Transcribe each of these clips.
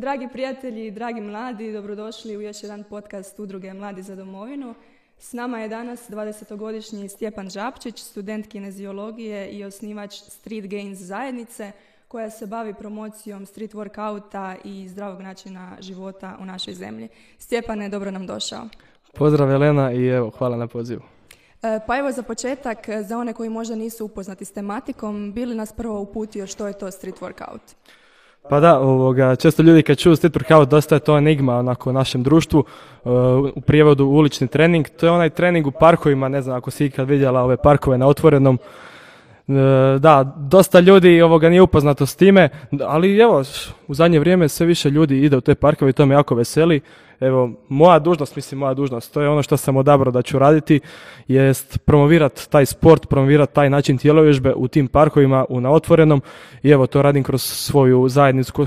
Dragi prijatelji, dragi mladi, dobrodošli u još jedan podcast Udruge Mladi za domovinu. S nama je danas 20-godišnji Stjepan Žapčić, student kineziologije i osnivač Street Gains zajednice, koja se bavi promocijom street workouta i zdravog načina života u našoj zemlji. Stjepane, dobro nam došao. Pozdrav Elena i evo, hvala na pozivu. E, pa evo za početak, za one koji možda nisu upoznati s tematikom, bili nas prvo uputio što je to street workout? Pa da, ovoga, često ljudi kad čuju street workout, dosta je to enigma onako u našem društvu, e, u prijevodu ulični trening, to je onaj trening u parkovima, ne znam ako si ikad vidjela ove parkove na otvorenom, E, da, dosta ljudi ovoga nije upoznato s time, ali evo, u zadnje vrijeme sve više ljudi ide u te parkove i to me jako veseli. Evo, moja dužnost, mislim moja dužnost, to je ono što sam odabrao da ću raditi, jest promovirati taj sport, promovirati taj način tijelovježbe u tim parkovima, u na otvorenom i evo to radim kroz svoju zajednicu,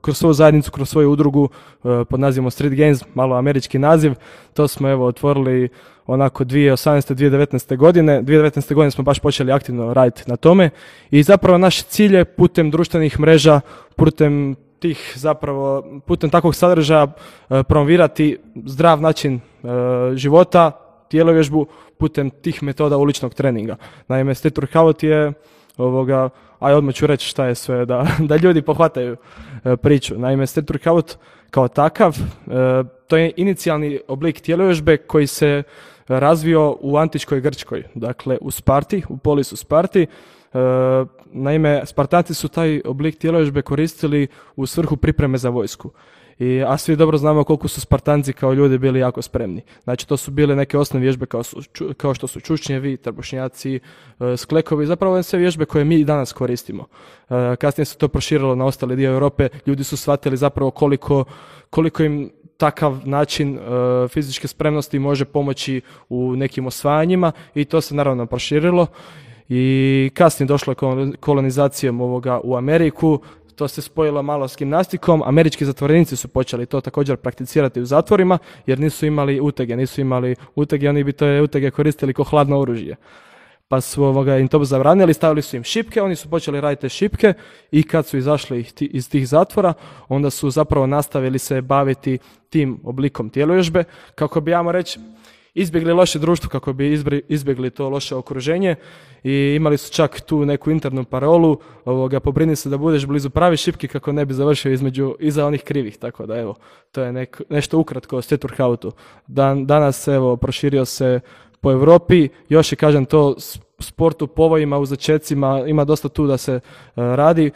kroz svoju zajednicu, kroz svoju udrugu e, pod nazivom Street Games, malo američki naziv. To smo evo otvorili onako 2018. 2019. godine. 2019. godine smo baš počeli aktivno raditi na tome i zapravo naš cilj je putem društvenih mreža, putem tih zapravo, putem takvog sadržaja e, promovirati zdrav način e, života, tijelovježbu putem tih metoda uličnog treninga. Naime, street workout je ovoga, aj odmah ću reći šta je sve, da, da ljudi pohvataju e, priču. Naime, street workout kao takav, to je inicijalni oblik tijelovježbe koji se razvio u antičkoj Grčkoj, dakle u Sparti, u polisu Sparti. Naime, Spartanci su taj oblik tjelovježbe koristili u svrhu pripreme za vojsku. I, a svi dobro znamo koliko su Spartanci kao ljudi bili jako spremni. Znači to su bile neke osnovne vježbe kao, su, kao što su čučnjevi, trbušnjaci, e, sklekovi, zapravo sve vježbe koje mi danas koristimo. E, kasnije se to proširilo na ostale dio Europe, ljudi su shvatili zapravo koliko, koliko im takav način e, fizičke spremnosti može pomoći u nekim osvajanjima i to se naravno proširilo i kasnije došlo kolonizacijom ovoga u Ameriku, to se spojilo malo s gimnastikom, američki zatvorenici su počeli to također prakticirati u zatvorima jer nisu imali utege, nisu imali utege, oni bi to utege koristili kao hladno oružje. Pa su ovoga, im to zabranili, stavili su im šipke, oni su počeli raditi šipke i kad su izašli iz tih zatvora, onda su zapravo nastavili se baviti tim oblikom tijeloježbe, kako bi, jamo reći, izbjegli loše društvo, kako bi izbjegli to loše okruženje i imali su čak tu neku internu parolu, ovoga, pobrini se da budeš blizu pravi šipki kako ne bi završio između, iza onih krivih, tako da evo, to je nešto ukratko o Steturhautu. Dan, danas evo, proširio se po Europi, još je kažem to sport u povojima, u začecima, ima dosta tu da se e, radi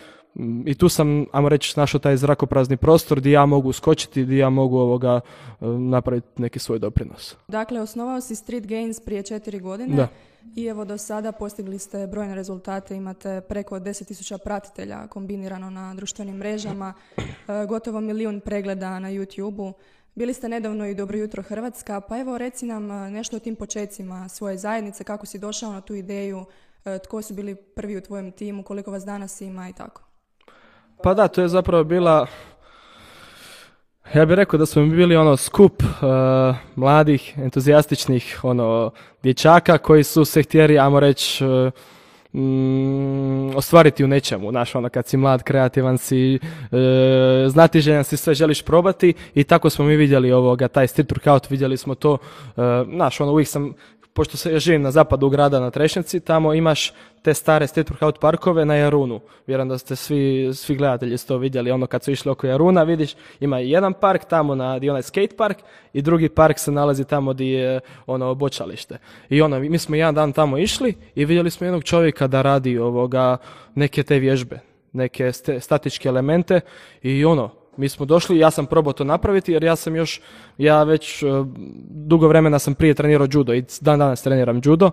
i tu sam, ajmo reći, našao taj zrakoprazni prostor gdje ja mogu skočiti, gdje ja mogu ovoga e, napraviti neki svoj doprinos. Dakle, osnovao si Street Gains prije četiri godine da. i evo do sada postigli ste brojne rezultate, imate preko 10.000 pratitelja kombinirano na društvenim mrežama, e, gotovo milijun pregleda na YouTube-u. Bili ste nedavno i Dobro jutro Hrvatska, pa evo reci nam e, nešto o tim počecima svoje zajednice, kako si došao na tu ideju, tko su bili prvi u tvojem timu, koliko vas danas ima i tako. Pa da, to je zapravo bila, ja bih rekao da smo bili ono skup uh, mladih, entuzijastičnih ono, dječaka koji su se htjeli, ajmo reći, mm, ostvariti u nečemu, znaš, ono kad si mlad, kreativan si, e, znatiželjan si, sve želiš probati i tako smo mi vidjeli ovoga, taj street workout, vidjeli smo to, e, znaš, ono uvijek sam pošto se ja živim na zapadu grada na Trešnjaci, tamo imaš te stare street workout parkove na Jarunu. Vjerujem da ste svi, svi gledatelji to vidjeli, ono kad su išli oko Jaruna, vidiš, ima jedan park tamo na, di onaj skate park i drugi park se nalazi tamo di je ono bočalište. I ono, mi smo jedan dan tamo išli i vidjeli smo jednog čovjeka da radi ovoga, neke te vježbe, neke statičke elemente i ono, mi smo došli, ja sam probao to napraviti jer ja sam još, ja već uh, dugo vremena sam prije trenirao judo i dan danas treniram judo,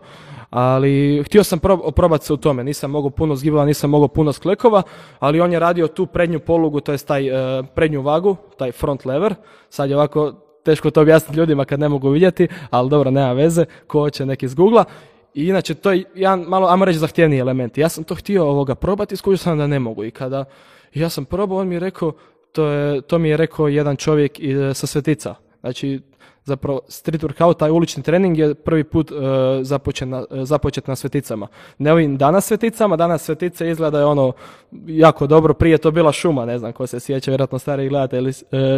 ali htio sam probati se u tome, nisam mogao puno zgibova, nisam mogao puno sklekova, ali on je radio tu prednju polugu, to je taj uh, prednju vagu, taj front lever, sad je ovako teško to objasniti ljudima kad ne mogu vidjeti, ali dobro, nema veze, ko će neki zgugla. I inače, to je jedan malo, ajmo reći, zahtjevniji element. Ja sam to htio ovoga probati, skužio sam da ne mogu. I kada ja sam probao, on mi je rekao, to, je, to mi je rekao jedan čovjek sa Svetica. Znači, zapravo street workout, taj ulični trening je prvi put uh, započet, na, započet na sveticama. Ne ovim danas sveticama, danas svetice izgleda je ono jako dobro, prije to bila šuma, ne znam ko se sjeća, vjerojatno stari gledatelji,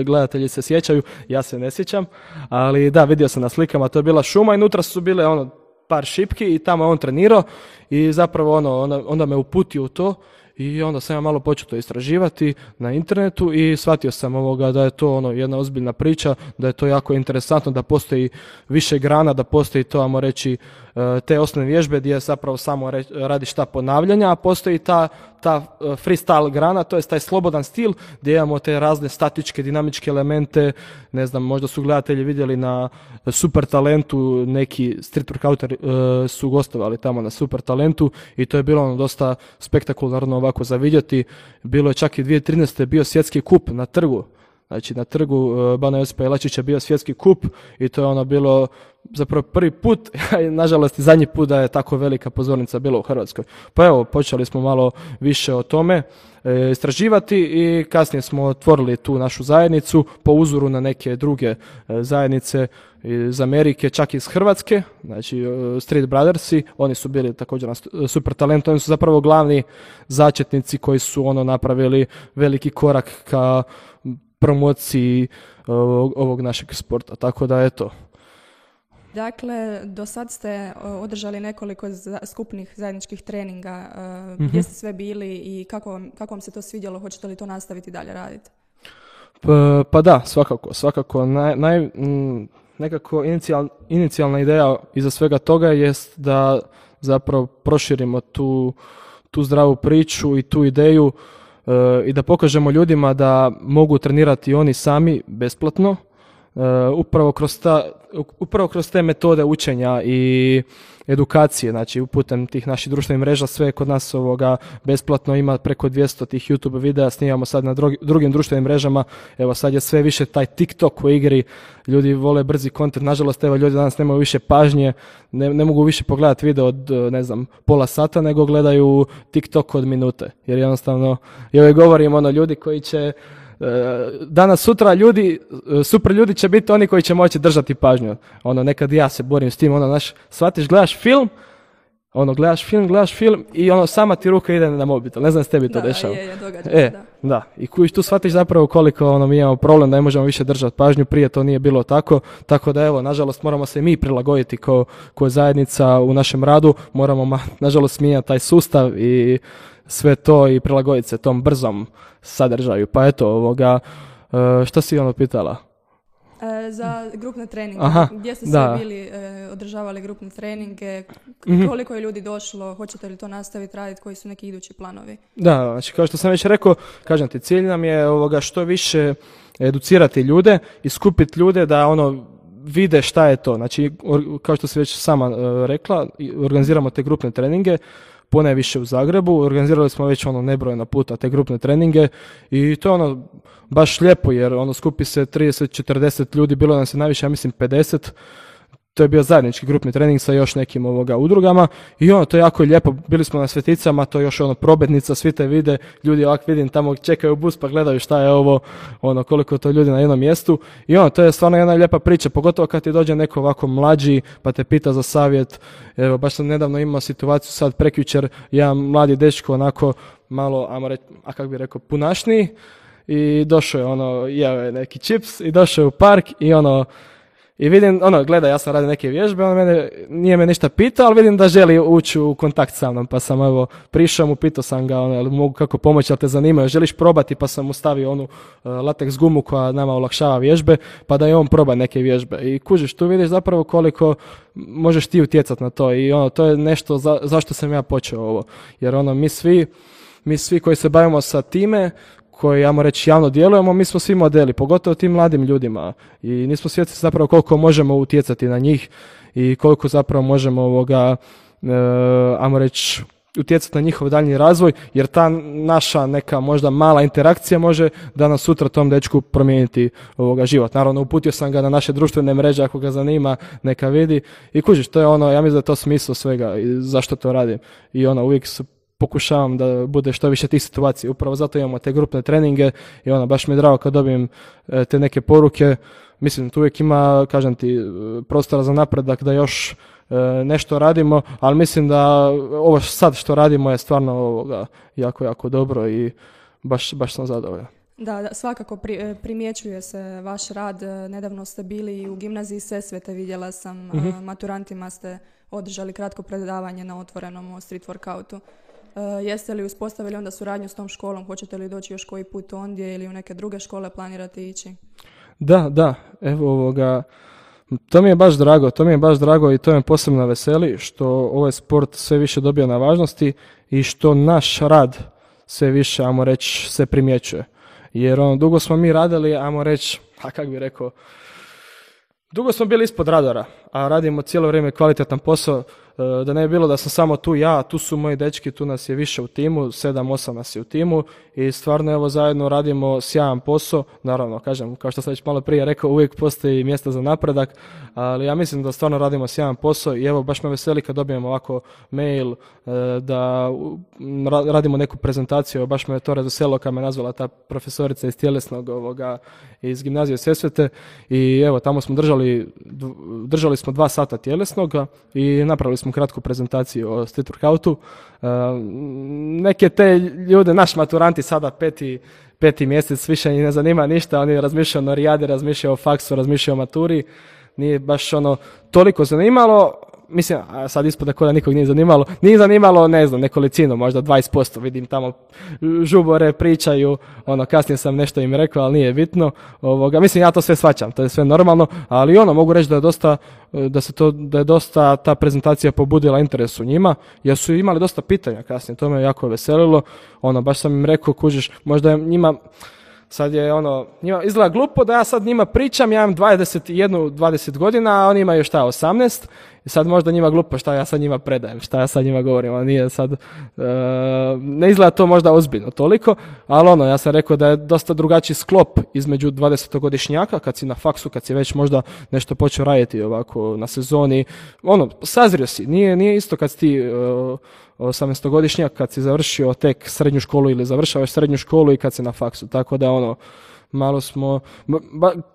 gledatelji se sjećaju, ja se ne sjećam, ali da, vidio sam na slikama, to je bila šuma i unutra su bile ono par šipki i tamo je on trenirao i zapravo ono, onda, onda me uputio u to i onda sam ja malo počeo to istraživati na internetu i shvatio sam ovoga da je to ono jedna ozbiljna priča, da je to jako interesantno, da postoji više grana, da postoji to, ajmo reći, te osnovne vježbe gdje zapravo samo radiš ta ponavljanja, a postoji ta, ta e, freestyle grana, to je taj slobodan stil gdje imamo te razne statičke, dinamičke elemente, ne znam, možda su gledatelji vidjeli na Super Talentu, neki street workouter e, su gostovali tamo na Super Talentu i to je bilo ono dosta spektakularno ovako za vidjeti. Bilo je čak i 2013. bio svjetski kup na trgu Znači na trgu Bana Josipa Jelačića bio svjetski kup i to je ono bilo zapravo prvi put, nažalost i zadnji put da je tako velika pozornica bila u Hrvatskoj. Pa evo, počeli smo malo više o tome e, istraživati i kasnije smo otvorili tu našu zajednicu po uzoru na neke druge e, zajednice iz Amerike, čak iz Hrvatske, znači e, Street Brothersi, oni su bili također super talent, oni su zapravo glavni začetnici koji su ono napravili veliki korak ka promociji ovog našeg sporta. Tako da eto, Dakle, do sad ste održali nekoliko skupnih zajedničkih treninga. Uh, Gdje ste sve bili i kako vam, kako vam se to svidjelo? Hoćete li to nastaviti dalje raditi? Pa, pa da, svakako. Svakako. Naj, naj, nekako inicijal, inicijalna ideja iza svega toga jest da zapravo proširimo tu, tu zdravu priču i tu ideju e, i da pokažemo ljudima da mogu trenirati oni sami besplatno E, upravo kroz, ta, upravo kroz te metode učenja i edukacije, znači putem tih naših društvenih mreža, sve kod nas ovoga besplatno ima preko 200 tih YouTube videa, snimamo sad na drugim društvenim mrežama, evo sad je sve više taj TikTok u igri, ljudi vole brzi kontent, nažalost evo ljudi danas nemaju više pažnje, ne, ne mogu više pogledati video od ne znam pola sata, nego gledaju TikTok od minute, jer jednostavno, i ovaj govorim ono ljudi koji će danas sutra ljudi, super ljudi će biti oni koji će moći držati pažnju. Ono, nekad ja se borim s tim, ono, znaš, shvatiš, gledaš film, ono, gledaš film, gledaš film i ono, sama ti ruka ide na mobitel. Ne znam s tebi to dešava. Je, je, događa e, da. da. I kujiš tu shvatiš zapravo koliko ono, mi imamo problem da ne možemo više držati pažnju. Prije to nije bilo tako. Tako da evo, nažalost, moramo se mi prilagoditi ko, ko zajednica u našem radu. Moramo, nažalost, mijenjati taj sustav i sve to i prilagoditi se tom brzom sadržaju. Pa eto, ovoga, e, što si ono pitala? E, za grupne treninge. Aha, Gdje ste sve bili e, održavali grupne treninge? Mhm. Koliko je ljudi došlo? Hoćete li to nastaviti raditi? Koji su neki idući planovi? Da, znači kao što sam već rekao, kažem ti, cilj nam je ovoga što više educirati ljude i skupiti ljude da ono vide šta je to. Znači, kao što si već sama rekla, organiziramo te grupne treninge više u Zagrebu. Organizirali smo već ono nebrojena puta te grupne treninge i to je ono baš lijepo jer ono skupi se 30-40 ljudi, bilo nas je najviše, ja mislim 50 to je bio zajednički grupni trening sa još nekim ovoga udrugama i ono to je jako lijepo, bili smo na sveticama, to je još ono probetnica, svi te vide, ljudi ovak vidim tamo čekaju bus pa gledaju šta je ovo, ono koliko to ljudi na jednom mjestu i ono to je stvarno jedna lijepa priča, pogotovo kad ti dođe neko ovako mlađi pa te pita za savjet, evo baš sam nedavno imao situaciju sad prekjučer, jedan mladi dečko onako malo, ajmo reći, a kako bi rekao, punašniji i došao je ono, jeo je neki čips i došao je u park i ono, i vidim, ono, gleda, ja sam radio neke vježbe, on mene, nije me ništa pitao, ali vidim da želi ući u kontakt sa mnom, pa sam evo prišao mu, pitao sam ga, ono, mogu kako pomoći, ali te zanimaju, želiš probati, pa sam mu stavio onu uh, latex gumu koja nama olakšava vježbe, pa da je on proba neke vježbe. I kužiš, tu vidiš zapravo koliko možeš ti utjecati na to i ono, to je nešto za, zašto sam ja počeo ovo, jer ono, mi svi, mi svi koji se bavimo sa time, koji, ja reći, javno djelujemo, mi smo svi modeli, pogotovo tim mladim ljudima i nismo svjesni zapravo koliko možemo utjecati na njih i koliko zapravo možemo ovoga, e, ajmo reći, utjecati na njihov daljnji razvoj, jer ta naša neka možda mala interakcija može danas sutra tom dečku promijeniti ovoga život. Naravno, uputio sam ga na naše društvene mreže, ako ga zanima, neka vidi. I kužiš, to je ono, ja mislim da je to smisao svega i zašto to radim. I ono, uvijek su pokušavam da bude što više tih situacija. Upravo zato imamo te grupne treninge i ono, baš mi je drago kad dobijem e, te neke poruke mislim, tu uvijek ima, kažem ti, prostora za napredak da još nešto radimo, ali mislim da ovo sad što radimo je stvarno ovoga jako, jako dobro i baš, baš sam zadovoljan. Da, da, svakako pri, primjećuje se vaš rad. Nedavno ste bili u gimnaziji Sesvete, vidjela sam, mhm. maturantima ste održali kratko predavanje na otvorenom street workoutu. Jeste li uspostavili onda suradnju s tom školom? Hoćete li doći još koji put ondje ili u neke druge škole planirate ići? Da, da, evo ovoga, to mi je baš drago, to mi je baš drago i to me posebno veseli što ovaj sport sve više dobija na važnosti i što naš rad sve više, ajmo reći, se primjećuje. Jer ono, dugo smo mi radili, ajmo reći, a kak bi rekao, dugo smo bili ispod radara, a radimo cijelo vrijeme kvalitetan posao. E, da ne bi bilo da sam samo tu ja, tu su moji dečki, tu nas je više u timu, sedam, osam nas je u timu i stvarno evo zajedno radimo sjajan posao. Naravno, kažem, kao što sam već malo prije rekao, uvijek postoji mjesta za napredak, ali ja mislim da stvarno radimo sjajan posao i evo baš me veseli kad dobijemo ovako mail e, da radimo neku prezentaciju, baš me to razveselilo kad me nazvala ta profesorica iz tjelesnog ovoga iz gimnazije Sesvete i evo tamo smo držali, držali smo dva sata tjelesnoga i napravili smo smo kratku prezentaciju o street workoutu. E, neke te ljude, naš maturanti sada peti, peti mjesec više ne zanima ništa, oni razmišljaju o norijadi, razmišljaju o faksu, razmišljaju o maturi. Nije baš ono toliko zanimalo, mislim, a sad ispod da nikog nije zanimalo, nije zanimalo, ne znam, nekolicino, možda 20%, vidim tamo žubore, pričaju, ono, kasnije sam nešto im rekao, ali nije bitno, ovoga, mislim, ja to sve svaćam, to je sve normalno, ali ono, mogu reći da je dosta, da se to, da je dosta ta prezentacija pobudila interes u njima, jer su imali dosta pitanja kasnije, to me jako veselilo, ono, baš sam im rekao, kužiš, možda njima, Sad je ono, njima, izgleda glupo da ja sad njima pričam, ja imam 21, 20 godina, a oni imaju šta, 18 i sad možda njima glupo šta ja sad njima predajem, šta ja sad njima govorim, ali nije sad, e, ne izgleda to možda ozbiljno toliko, ali ono, ja sam rekao da je dosta drugačiji sklop između 20-godišnjaka, kad si na faksu, kad si već možda nešto počeo raditi ovako na sezoni, ono, sazrio si, nije, nije isto kad si ti e, 18-godišnjak, kad si završio tek srednju školu ili završavaš srednju školu i kad si na faksu, tako da ono, malo smo,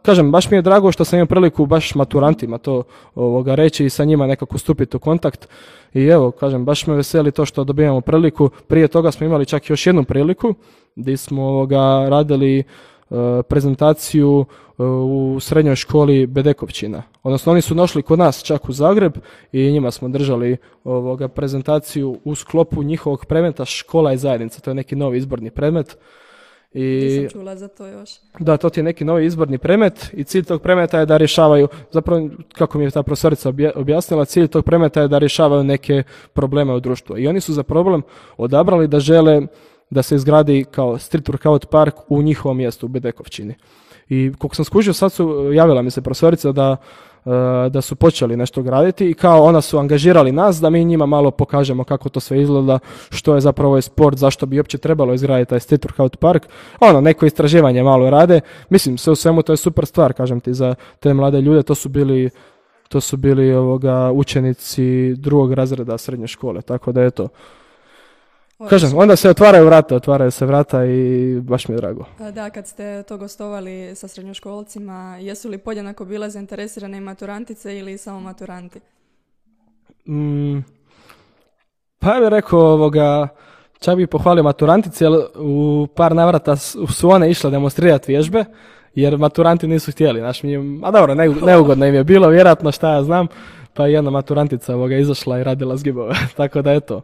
kažem, baš mi je drago što sam imao priliku baš maturantima to ovoga reći i sa njima nekako stupiti u kontakt i evo, kažem, baš me veseli to što dobijamo priliku. Prije toga smo imali čak još jednu priliku gdje smo ovoga radili e, prezentaciju e, u srednjoj školi Bedekovčina. Odnosno oni su došli kod nas čak u Zagreb i njima smo držali ovoga prezentaciju u sklopu njihovog predmeta škola i zajednica. To je neki novi izborni predmet i, Nisam čula za to još. Da, to ti je neki novi izborni premet i cilj tog premeta je da rješavaju, zapravo kako mi je ta profesorica objasnila, cilj tog premeta je da rješavaju neke probleme u društvu. I oni su za problem odabrali da žele da se izgradi kao street workout park u njihovom mjestu, u Bedekovčini. I koliko sam skužio, sad su, javila mi se profesorica da da su počeli nešto graditi i kao ona su angažirali nas da mi njima malo pokažemo kako to sve izgleda, što je zapravo ovaj sport, zašto bi uopće trebalo izgraditi taj State Workout Park. Ono, neko istraživanje malo rade. Mislim, sve u svemu to je super stvar, kažem ti, za te mlade ljude. To su bili to su bili ovoga učenici drugog razreda srednje škole, tako da je to Kažem, onda se otvaraju vrata, otvaraju se vrata i baš mi je drago. Da, kad ste to gostovali sa srednjoškolcima, jesu li podjednako bile zainteresirane i maturantice ili samo maturanti? Mm, pa ja bih rekao ovoga, čak bih pohvalio maturantice, jer u par navrata su one išle demonstrirati vježbe, jer maturanti nisu htjeli. Znaš, mi, a dobro, neugodno im je bilo, vjerojatno šta ja znam, pa jedna maturantica ovoga izašla i radila zgibove, tako da eto.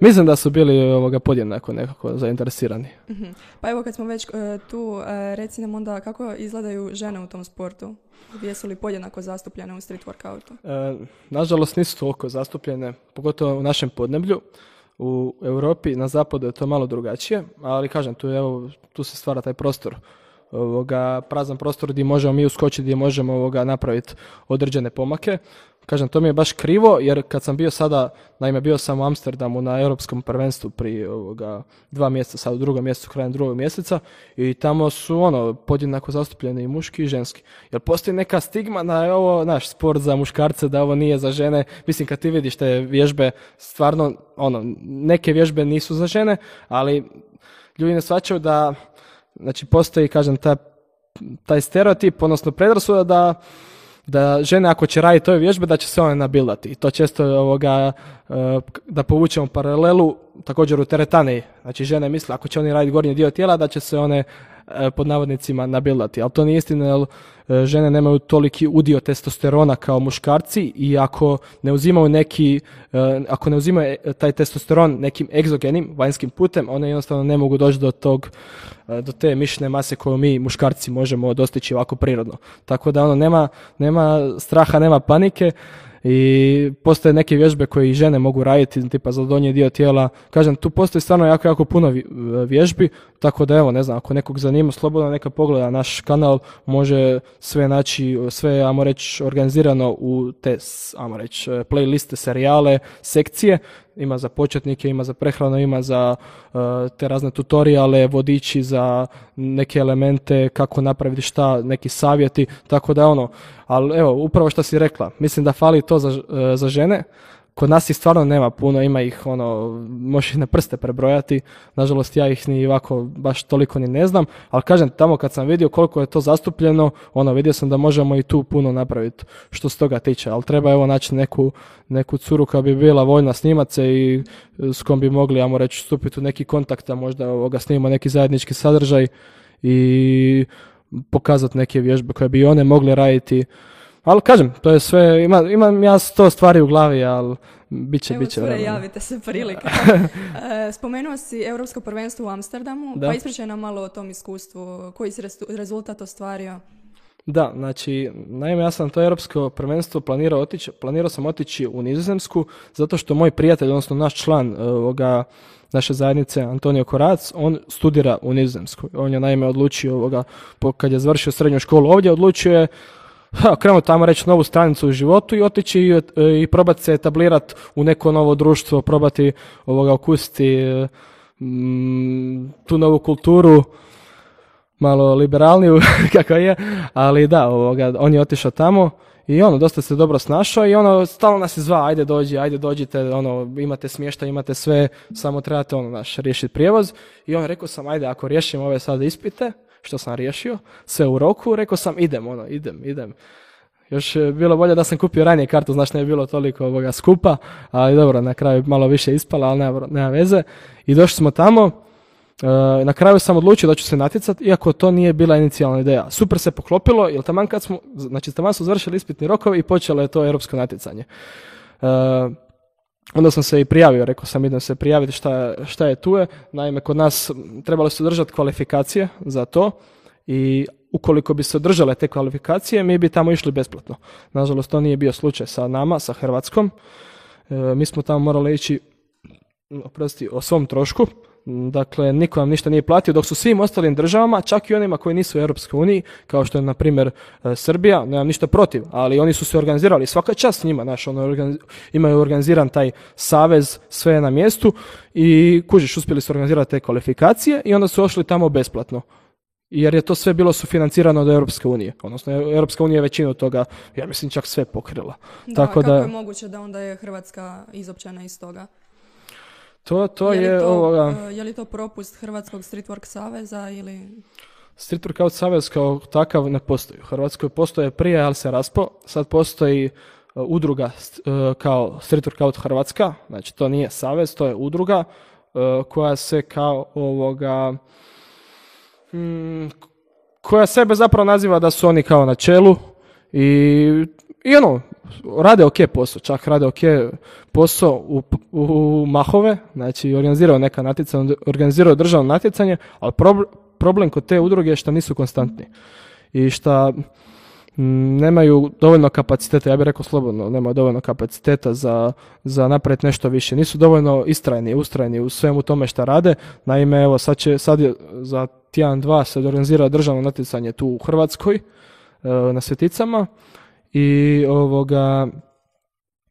Mislim da su bili ovoga podjednako nekako zainteresirani. Mhm. Pa evo kad smo već e, tu, e, reci nam onda kako izgledaju žene u tom sportu? Jesu li podjednako zastupljene u street workoutu? E, nažalost nisu toliko zastupljene, pogotovo u našem podneblju. U Europi, na zapadu je to malo drugačije, ali kažem, tu, evo, tu se stvara taj prostor ovoga, prazan prostor gdje možemo mi uskočiti, gdje možemo ovoga, napraviti određene pomake. Kažem, to mi je baš krivo, jer kad sam bio sada, naime bio sam u Amsterdamu na europskom prvenstvu prije ovoga, dva mjeseca, sad u drugom mjesecu, krajem drugog mjeseca, i tamo su ono, podjednako zastupljeni i muški i ženski. Jer postoji neka stigma da je ovo naš sport za muškarce, da ovo nije za žene. Mislim, kad ti vidiš te vježbe, stvarno, ono, neke vježbe nisu za žene, ali ljudi ne shvaćaju da, znači, postoji, kažem, ta taj stereotip, odnosno predrasuda da da žene ako će raditi ove vježbe da će se one nabildati. I to često ovoga da povučemo paralelu također u teretani. Znači žene misle ako će oni raditi gornji dio tijela da će se one E, pod navodnicima nabildati. Ali to nije istina jer e, žene nemaju toliki udio testosterona kao muškarci i ako ne uzimaju neki, e, ako ne uzimaju taj testosteron nekim egzogenim vanjskim putem, one jednostavno ne mogu doći do tog, do te mišićne mase koju mi muškarci možemo dostići ovako prirodno. Tako da ono nema, nema straha, nema panike i postoje neke vježbe koje i žene mogu raditi, tipa za donji dio tijela. Kažem, tu postoji stvarno jako, jako puno vježbi, tako da evo, ne znam, ako nekog zanima, slobodno neka pogleda naš kanal, može sve naći, sve, ajmo reći, organizirano u te, ajmo reći, playliste, serijale, sekcije, ima za početnike, ima za prehranu, ima za uh, te razne tutoriale, vodiči za neke elemente, kako napraviti šta, neki savjeti, tako da ono, ali evo, upravo što si rekla, mislim da fali to za, uh, za žene, Kod nas ih stvarno nema puno, ima ih ono, možeš ih na prste prebrojati, nažalost ja ih ni ovako baš toliko ni ne znam, ali kažem tamo kad sam vidio koliko je to zastupljeno, ono vidio sam da možemo i tu puno napraviti što se toga tiče, ali treba evo naći neku, neku curu koja bi bila voljna snimat se i s kom bi mogli, ajmo reći, stupiti u neki kontakt, a možda ovoga snimamo neki zajednički sadržaj i pokazati neke vježbe koje bi one mogle raditi ali kažem, to je sve, ima, imam ja sto stvari u glavi, ali bit će, Evo, bit će cure, javite se prilike. E, spomenuo si Europsko prvenstvo u Amsterdamu, da. pa ispričaj nam malo o tom iskustvu, koji si rezultat ostvario? Da, znači, naime, ja sam to europsko prvenstvo planirao otići, planirao sam otići u Nizozemsku, zato što moj prijatelj, odnosno naš član e, ovoga, naše zajednice, Antonio Korac, on studira u Nizozemskoj. On je naime odlučio, ovoga, kad je završio srednju školu ovdje, odlučio je krenuti tamo reći novu stranicu u životu i otići i, i probati se etablirati u neko novo društvo, probati ovoga okusiti mm, tu novu kulturu, malo liberalniju kako je, ali da, ovoga, on je otišao tamo i ono, dosta se dobro snašao i ono, stalno nas je zva, ajde dođi, ajde dođite, ono, imate smještaj, imate sve, samo trebate ono, naš, riješiti prijevoz i on rekao sam, ajde, ako riješim ove sad ispite, što sam riješio, sve u roku, rekao sam idem, ono, idem, idem. Još je bilo bolje da sam kupio ranije kartu, znaš, ne je bilo toliko ovoga skupa, ali dobro, na kraju malo više ispala, ali nema, nema veze. I došli smo tamo, e, na kraju sam odlučio da ću se natjecati, iako to nije bila inicijalna ideja. Super se poklopilo, jer taman kad smo, znači taman su završili ispitni rokovi i počelo je to europsko natjecanje. Onda sam se i prijavio, rekao sam idem se prijaviti šta, šta je tu je. Naime, kod nas trebalo se održati kvalifikacije za to i ukoliko bi se održale te kvalifikacije, mi bi tamo išli besplatno. Nažalost, to nije bio slučaj sa nama, sa Hrvatskom. E, mi smo tamo morali ići oprosti, o svom trošku, Dakle, niko nam ništa nije platio, dok su svim ostalim državama, čak i onima koji nisu u Europskoj uniji, kao što je, na primjer, e, Srbija, nemam ništa protiv, ali oni su se organizirali, svaka čast njima, naš, ono, imaju organiziran taj savez, sve je na mjestu i kužiš, uspjeli su organizirati te kvalifikacije i onda su ošli tamo besplatno jer je to sve bilo sufinancirano od Europske unije. Odnosno, Europska unija je većinu toga, ja mislim, čak sve pokrila. Da, Tako kako da... je moguće da onda je Hrvatska izopćena iz toga? To, to je, je to, ovoga... E, je li to propust Hrvatskog Streetwork Saveza ili... Street Savez kao takav ne postoji. U Hrvatskoj postoje prije, ali se raspo. Sad postoji e, udruga e, kao Street Workout Hrvatska, znači to nije savez, to je udruga koja se kao ovoga hmm, koja sebe zapravo naziva da su oni kao na čelu i, i ono, rade ok posao, čak rade ok posao u, u, mahove, znači organizirao neka natjecanja, organizirao državno natjecanje, ali problem kod te udruge je što nisu konstantni i što nemaju dovoljno kapaciteta, ja bih rekao slobodno, nemaju dovoljno kapaciteta za, za napraviti nešto više. Nisu dovoljno istrajni, ustrajni u svemu tome što rade. Naime, evo sad, će, sad je za tjedan dva se organizira državno natjecanje tu u Hrvatskoj e, na Sveticama i ovoga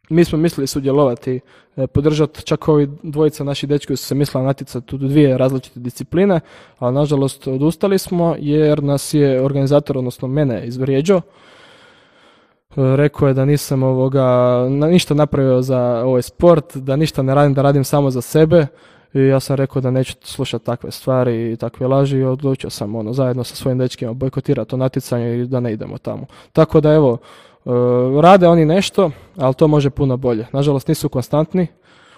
mi smo mislili sudjelovati, e, podržati, čak ovi dvojica naši dečki su se mislili natjecati u dvije različite discipline, ali nažalost odustali smo jer nas je organizator, odnosno mene, izvrijeđao. E, rekao je da nisam ovoga, ništa napravio za ovaj sport, da ništa ne radim, da radim samo za sebe I ja sam rekao da neću slušati takve stvari i takve laži i odlučio sam ono, zajedno sa svojim dečkima bojkotirati to natjecanje i da ne idemo tamo. Tako da evo, rade oni nešto, ali to može puno bolje. Nažalost nisu konstantni,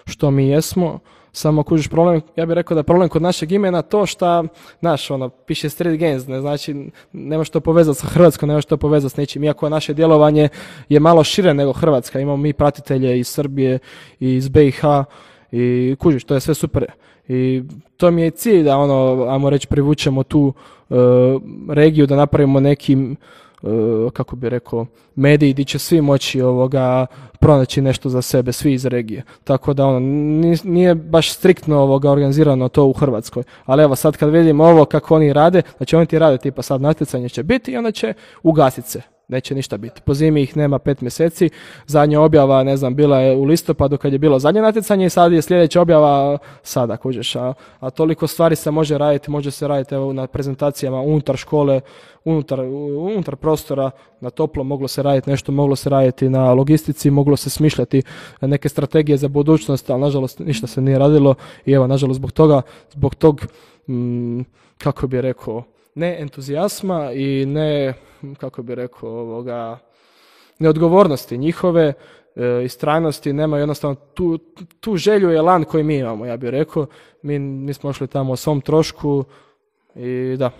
što mi jesmo, samo kužiš problem, ja bih rekao da problem kod našeg imena to što, znaš, ono, piše Street Games, ne znači, nema što povezati sa Hrvatskom, nema što povezati s nečim, iako naše djelovanje je malo šire nego Hrvatska, imamo mi pratitelje iz Srbije i iz BiH i kužiš, to je sve super. I to mi je cilj da ono, ajmo reći, privučemo tu uh, regiju, da napravimo nekim E, kako bi rekao, mediji gdje će svi moći ovoga pronaći nešto za sebe, svi iz regije. Tako da ono, nije baš striktno ovoga organizirano to u Hrvatskoj. Ali evo sad kad vidimo ovo kako oni rade, znači oni ti rade tipa sad natjecanje će biti i onda će ugasiti se neće ništa biti. Po zimi ih nema pet mjeseci, zadnja objava, ne znam, bila je u listopadu kad je bilo zadnje natjecanje i sad je sljedeća objava sada, kužeš, a, a toliko stvari se može raditi, može se raditi evo, na prezentacijama unutar škole, unutar, unutar prostora, na toplo moglo se raditi nešto, moglo se raditi na logistici, moglo se smišljati neke strategije za budućnost, ali nažalost ništa se nije radilo i evo, nažalost, zbog toga, zbog tog, mm, kako bi rekao, ne entuzijasma i ne, kako bi rekao, ovoga, neodgovornosti njihove, e, istrajnosti, nema jednostavno tu, tu želju i elan koji mi imamo, ja bih rekao. Mi, mi smo ošli tamo o svom trošku i da,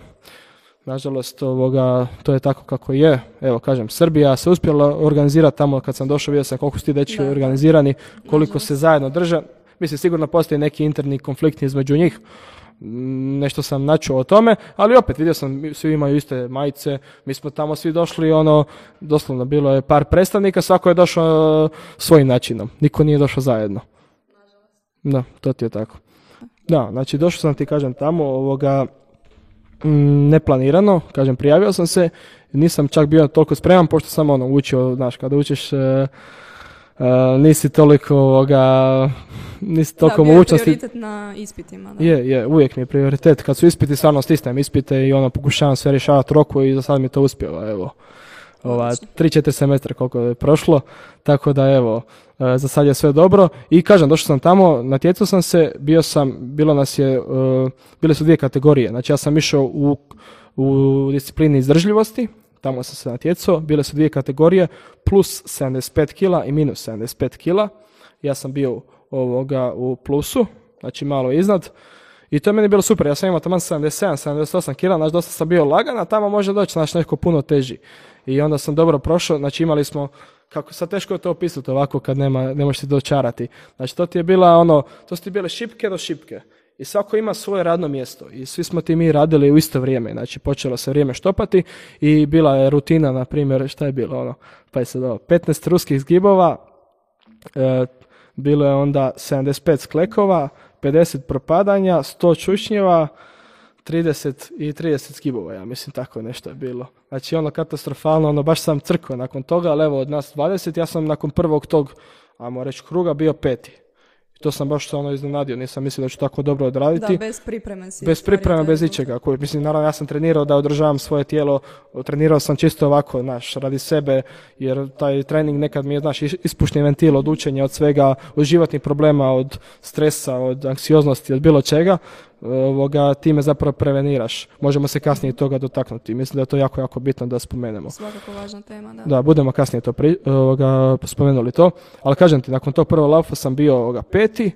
nažalost ovoga, to je tako kako je. Evo kažem, Srbija se uspjela organizirati tamo kad sam došao, vidio sam koliko su ti dečki organizirani, koliko se zajedno drže. Mislim, sigurno postoji neki interni konflikt između njih, nešto sam načuo o tome, ali opet vidio sam, svi imaju iste majice, mi smo tamo svi došli, ono, doslovno bilo je par predstavnika, svako je došao uh, svojim načinom, niko nije došao zajedno. Da, to ti je tako. Da, znači došao sam ti, kažem, tamo, ovoga, mm, neplanirano, kažem, prijavio sam se, nisam čak bio toliko spreman, pošto sam ono, učio, znaš, kada učiš uh, Uh, nisi toliko ovoga, nisi toliko da, mogućnosti. Da, prioritet na ispitima. Da. Je, je, uvijek mi je prioritet. Kad su ispiti, stvarno stisnem ispite i ono, pokušavam sve rješavati roku i za sad mi to uspjeva, evo. Ova, tri, četiri semestra koliko je prošlo, tako da evo, uh, za sad je sve dobro. I kažem, došao sam tamo, natjecao sam se, bio sam, bilo nas je, uh, bile su dvije kategorije. Znači ja sam išao u, u disciplini izdržljivosti, tamo sam se natjecao, bile su dvije kategorije, plus 75 kila i minus 75 kila. Ja sam bio ovoga u plusu, znači malo iznad. I to je meni bilo super, ja sam imao tamo 77, 78 kila, znači dosta sam bio lagan, a tamo može doći znači neko puno teži. I onda sam dobro prošao, znači imali smo, kako sad teško je to opisati ovako kad nema, ne možete dočarati. Znači to ti je bila ono, to su ti bile šipke do šipke i svako ima svoje radno mjesto i svi smo ti mi radili u isto vrijeme, znači počelo se vrijeme štopati i bila je rutina, na primjer, šta je bilo ono, pa je sad ovo, 15 ruskih zgibova, e, bilo je onda 75 sklekova, 50 propadanja, 100 čušnjeva, 30 i 30 skibova, ja mislim tako nešto je bilo. Znači ono katastrofalno, ono baš sam crkao nakon toga, ali evo od nas 20, ja sam nakon prvog tog, ajmo reći kruga, bio peti to sam baš se ono iznenadio, nisam mislio da ću tako dobro odraditi. Da, bez pripreme si. Bez pripreme, bez ičega. Koji, mislim, naravno ja sam trenirao da održavam svoje tijelo, trenirao sam čisto ovako, znaš, radi sebe, jer taj trening nekad mi je, znaš, ispušni ventil od učenja, od svega, od životnih problema, od stresa, od anksioznosti, od bilo čega ovoga, time zapravo preveniraš. Možemo se kasnije toga dotaknuti. Mislim da je to jako, jako bitno da spomenemo. Svakako važna tema, da. Da, budemo kasnije to pri, ovoga, spomenuli to. Ali kažem ti, nakon tog prvog laufa sam bio ovoga, peti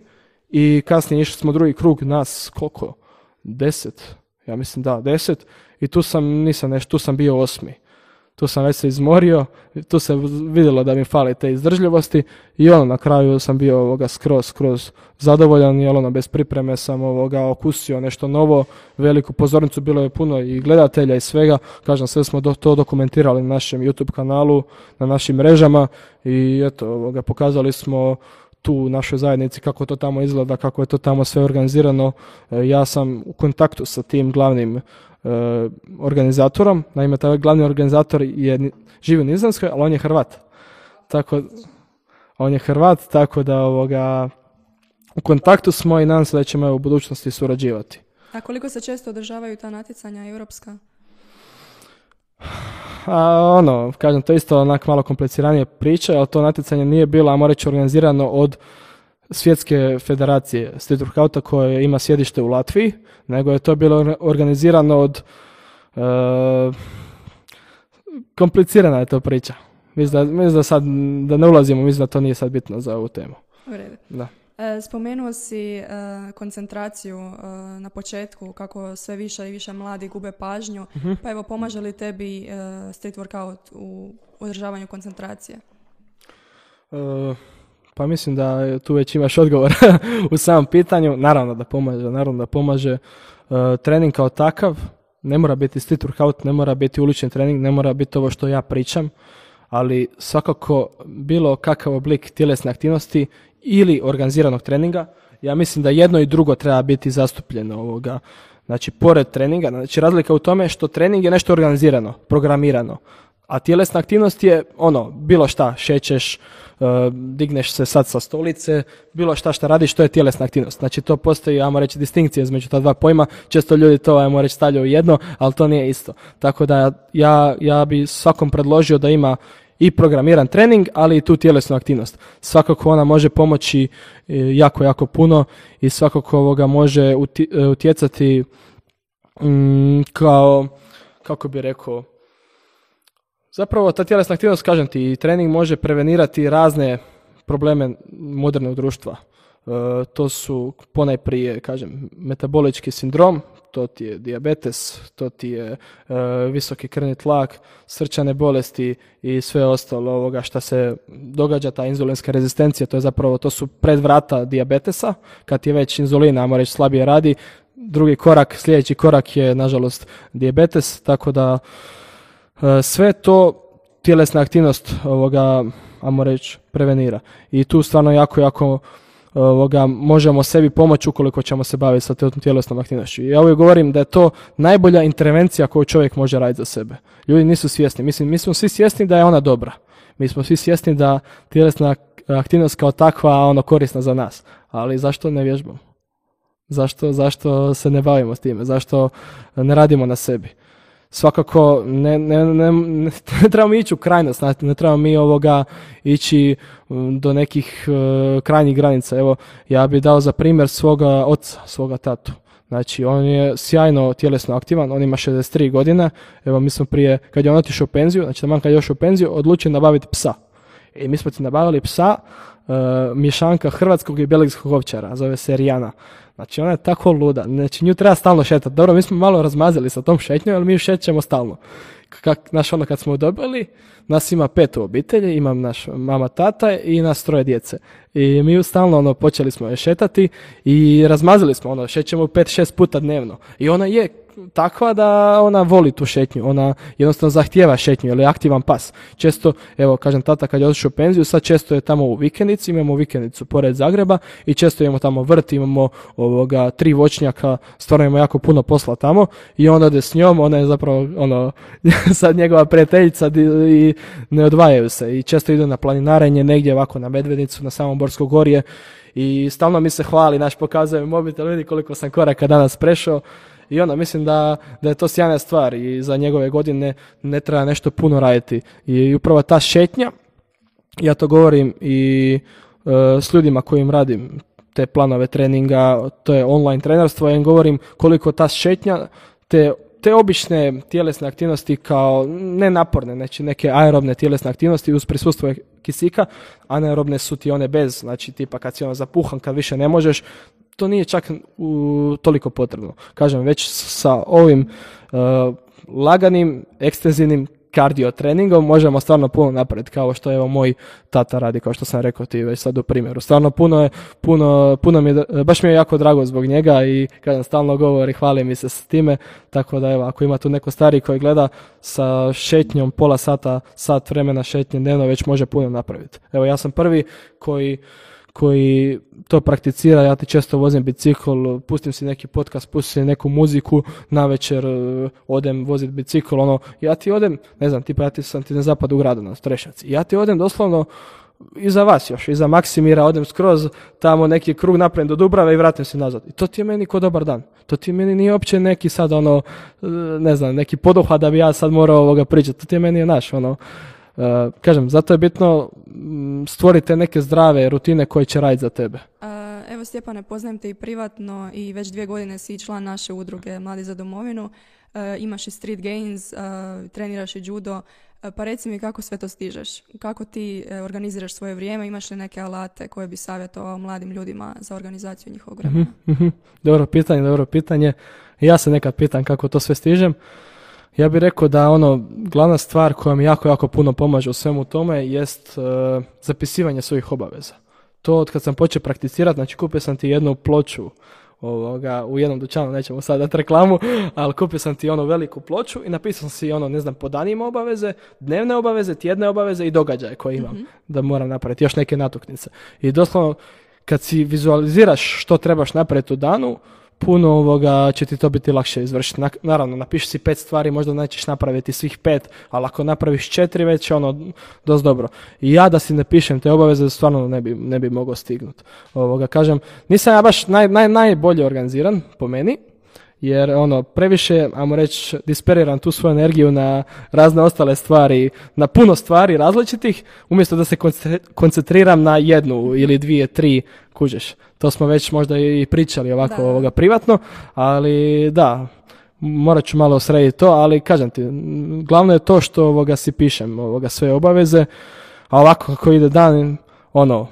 i kasnije išli smo drugi krug, nas koliko? Deset. Ja mislim da, deset. I tu sam, nisam nešto, tu sam bio osmi tu sam već se izmorio, tu se vidjelo da mi fali te izdržljivosti i ono na kraju sam bio ovoga skroz, skroz zadovoljan, jer ono bez pripreme sam ovoga okusio nešto novo, veliku pozornicu, bilo je puno i gledatelja i svega, kažem sve smo to dokumentirali na našem YouTube kanalu, na našim mrežama i eto, ovoga, pokazali smo tu u našoj zajednici kako to tamo izgleda, kako je to tamo sve organizirano. E, ja sam u kontaktu sa tim glavnim organizatorom. Naime, taj glavni organizator je živi u Nizozemskoj, ali on je Hrvat. Tako, on je Hrvat, tako da ovoga, u kontaktu smo i nadam se da ćemo u budućnosti surađivati. A koliko se često održavaju ta natjecanja europska? A ono, kažem, to je isto onak malo kompliciranije priča, ali to natjecanje nije bilo, a reći, organizirano od svjetske federacije street workouta koje ima sjedište u Latviji, nego je to bilo organizirano od uh, komplicirana je to priča. Mislim da, mislim da sad, da ne ulazimo, mislim da to nije sad bitno za ovu temu. U redu. Da. E, spomenuo si e, koncentraciju e, na početku, kako sve više i više mladi gube pažnju, Mhm. pa evo pomaže li tebi e, street workout u održavanju koncentracije? Pa mislim da tu već imaš odgovor u samom pitanju. Naravno da pomaže, naravno da pomaže. E, trening kao takav ne mora biti street workout, ne mora biti ulični trening, ne mora biti ovo što ja pričam, ali svakako bilo kakav oblik tjelesne aktivnosti ili organiziranog treninga, ja mislim da jedno i drugo treba biti zastupljeno ovoga. Znači, pored treninga, znači razlika u tome što trening je nešto organizirano, programirano, a tjelesna aktivnost je ono, bilo šta, šećeš, digneš se sad sa stolice, bilo šta šta radiš, to je tjelesna aktivnost. Znači to postoji, ajmo reći, distinkcija između ta dva pojma, često ljudi to, ajmo reći, stavljaju u jedno, ali to nije isto. Tako da ja, ja bi svakom predložio da ima i programiran trening, ali i tu tjelesnu aktivnost. Svakako ona može pomoći e, jako, jako puno i svakako ovoga može e, utjecati mm, kao, kako bi rekao, Zapravo ta tjelesna aktivnost, kažem ti, i trening može prevenirati razne probleme modernog društva. E, to su ponajprije, kažem, metabolički sindrom, to ti je dijabetes, to ti je e, visoki krvni tlak, srčane bolesti i sve ostalo ovoga što se događa, ta inzulinska rezistencija, to je zapravo, to su predvrata dijabetesa, kad je već inzulin, ajmo reći, slabije radi, drugi korak, sljedeći korak je, nažalost, dijabetes, tako da sve to tjelesna aktivnost ovoga, ajmo reći, prevenira. I tu stvarno jako, jako ovoga, možemo sebi pomoći ukoliko ćemo se baviti sa tjelesnom aktivnošću. I ja uvijek govorim da je to najbolja intervencija koju čovjek može raditi za sebe. Ljudi nisu svjesni. Mislim, mi smo svi svjesni da je ona dobra. Mi smo svi svjesni da tjelesna aktivnost kao takva ono korisna za nas. Ali zašto ne vježbamo? Zašto, zašto se ne bavimo s time? Zašto ne radimo na sebi? Svakako ne, ne, ne, ne, trebamo ići u krajnost, znate, ne trebamo mi ovoga ići um, do nekih uh, krajnjih granica. Evo, ja bi dao za primjer svoga oca, svoga tatu. Znači, on je sjajno tjelesno aktivan, on ima 63 godine. Evo, mi smo prije, kad je on otišao u penziju, znači kad je još u penziju, odlučio nabaviti psa. I mi smo ti nabavili psa, mješanka hrvatskog i belgijskog ovčara, zove se Rijana. Znači ona je tako luda, znači nju treba stalno šetati. Dobro, mi smo malo razmazili sa tom šetnjom, ali mi ju šećemo stalno. Kak, znaš, ono kad smo dobili, nas ima pet u obitelji, imam naš mama, tata i nas troje djece. I mi stalno ono, počeli smo je šetati i razmazili smo, ono, šećemo pet, šest puta dnevno. I ona je takva da ona voli tu šetnju, ona jednostavno zahtijeva šetnju, je aktivan pas. Često, evo kažem tata kad je otišao u penziju, sad često je tamo u vikendici, imamo vikendicu pored Zagreba i često imamo tamo vrt, imamo ovoga tri voćnjaka, stvarno imamo jako puno posla tamo i onda ode s njom, ona je zapravo ono, sad njegova prijateljica i ne odvajaju se i često idu na planinarenje negdje ovako na Medvednicu, na samom Borsko gorje i stalno mi se hvali, naš pokazuje mi mobitel, vidi koliko sam koraka danas prešao i onda mislim da, da je to sjajna stvar i za njegove godine ne treba nešto puno raditi. I upravo ta šetnja, ja to govorim i e, s ljudima kojim radim te planove treninga, to je online trenerstvo, ja im govorim koliko ta šetnja, te te obične tjelesne aktivnosti kao nenaporne, znači neke aerobne tjelesne aktivnosti uz prisustvo kisika, anaerobne su ti one bez, znači tipa kad si ono zapuhan, kad više ne možeš, to nije čak u, toliko potrebno. Kažem, već sa ovim uh, laganim, ekstenzivnim kardio treningom možemo stvarno puno napraviti, kao što evo moj tata radi, kao što sam rekao ti već sad u primjeru. Stvarno puno je, puno, puno mi je, baš mi je jako drago zbog njega i kažem, stalno govori, hvali mi se s time, tako da evo, ako ima tu neko stari koji gleda sa šetnjom pola sata, sat vremena šetnje dnevno već može puno napraviti. Evo, ja sam prvi koji koji to prakticira, ja ti često vozim bicikl, pustim si neki podcast, pustim si neku muziku, na večer odem vozit bicikl, ono, ja ti odem, ne znam, tipa ja ti sam ti na zapadu grada na Strešac, ja ti odem doslovno iza vas još, iza Maksimira, odem skroz tamo neki krug napravim do Dubrave i vratim se nazad. I to ti je meni ko dobar dan. To ti meni nije uopće neki sad ono, ne znam, neki poduhvat da bi ja sad morao ovoga pričati. To ti je meni naš, ono, kažem, zato je bitno stvorite neke zdrave rutine koje će raditi za tebe. Evo Stjepane, poznajem te i privatno i već dvije godine si član naše udruge Mladi za domovinu. E, imaš i street gains, e, treniraš i judo. E, pa reci mi kako sve to stižeš? Kako ti organiziraš svoje vrijeme? Imaš li neke alate koje bi savjetovao mladim ljudima za organizaciju njihovog vremena? Mhm, mhm. Dobro pitanje, dobro pitanje. Ja se nekad pitam kako to sve stižem. Ja bih rekao da ono, glavna stvar koja mi jako, jako puno pomaže u svemu tome jest zapisivanje svojih obaveza to od kad sam počeo prakticirati, znači kupio sam ti jednu ploču ovoga, u jednom dućanu, nećemo sad dati reklamu, ali kupio sam ti ono veliku ploču i napisao sam si ono, ne znam, po danima obaveze, dnevne obaveze, tjedne obaveze i događaje koje imam, mm da moram napraviti, još neke natuknice. I doslovno, kad si vizualiziraš što trebaš napraviti u danu, puno ovoga će ti to biti lakše izvršiti. Naravno, napiši si pet stvari, možda nećeš napraviti svih pet, ali ako napraviš četiri već ono dosta dobro. I ja da si ne pišem te obaveze, stvarno ne bi, ne bi mogao stignuti. Ovoga, kažem, nisam ja baš naj, naj, najbolje organiziran po meni, jer ono previše, ajmo reći, disperiram tu svoju energiju na razne ostale stvari, na puno stvari različitih, umjesto da se koncentriram na jednu ili dvije, tri, kužeš. To smo već možda i pričali ovako ovoga privatno, ali da, morat ću malo srediti to, ali kažem ti, glavno je to što ovoga si pišem, ovoga sve obaveze, a ovako kako ide dan, ono,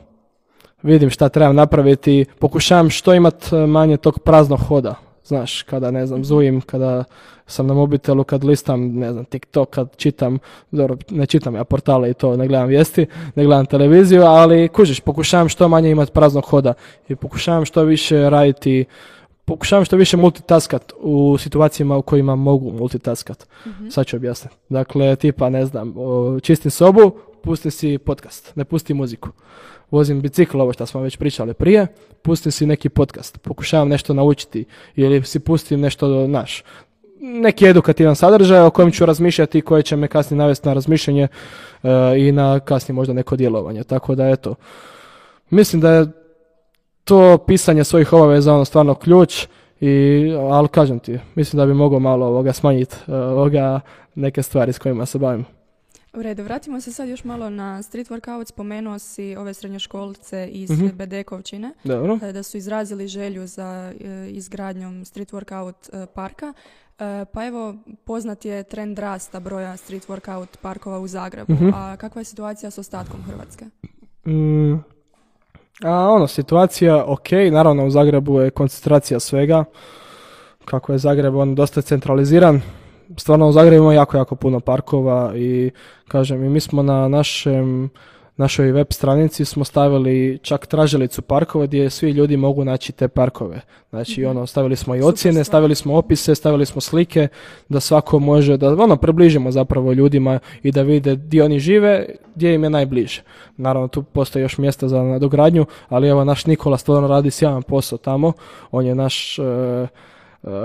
vidim šta trebam napraviti, pokušavam što imat manje tog praznog hoda Znaš, kada ne znam, zujim, kada sam na mobitelu, kad listam, ne znam, TikTok, kad čitam, dobro, ne čitam ja portale i to, ne gledam vijesti, ne gledam televiziju, ali kužiš, pokušavam što manje imati praznog hoda i pokušavam što više raditi pokušavam što više multitaskat u situacijama u kojima mogu multitaskat. mm Sad ću objasniti. Dakle, tipa, ne znam, čistim sobu, pustim si podcast, ne pustim muziku vozim bicikl, ovo što smo već pričali prije, pustim si neki podcast, pokušavam nešto naučiti ili si pustim nešto naš, neki edukativan sadržaj o kojem ću razmišljati i koje će me kasnije navesti na razmišljanje uh, i na kasnije možda neko djelovanje. Tako da eto, mislim da je to pisanje svojih obaveza ono stvarno ključ, i, ali kažem ti, mislim da bi mogao malo ovoga smanjiti uh, ovoga neke stvari s kojima se bavim. U redu, vratimo se sad još malo na street workout. Spomenuo si ove srednjoškolce iz mm Bedekovčine. Dobro. Eh, da su izrazili želju za eh, izgradnjom street workout eh, parka. Pa evo, poznat je trend rasta broja street workout parkova u Zagrebu. Mhm. A kakva je situacija s ostatkom Hrvatske? Mm, a ono, situacija ok, naravno u Zagrebu je koncentracija svega. Kako je Zagreb on dosta centraliziran, stvarno u Zagrebu ima jako, jako puno parkova i kažem i mi smo na našem našoj web stranici smo stavili čak tražilicu parkova gdje svi ljudi mogu naći te parkove. Znači mm ono stavili smo i ocjene, stavili smo opise, stavili smo slike da svako može da ono približimo zapravo ljudima i da vide gdje oni žive, gdje im je najbliže. Naravno tu postoji još mjesta za nadogradnju, ali evo naš Nikola stvarno radi sjajan posao tamo. On je naš e,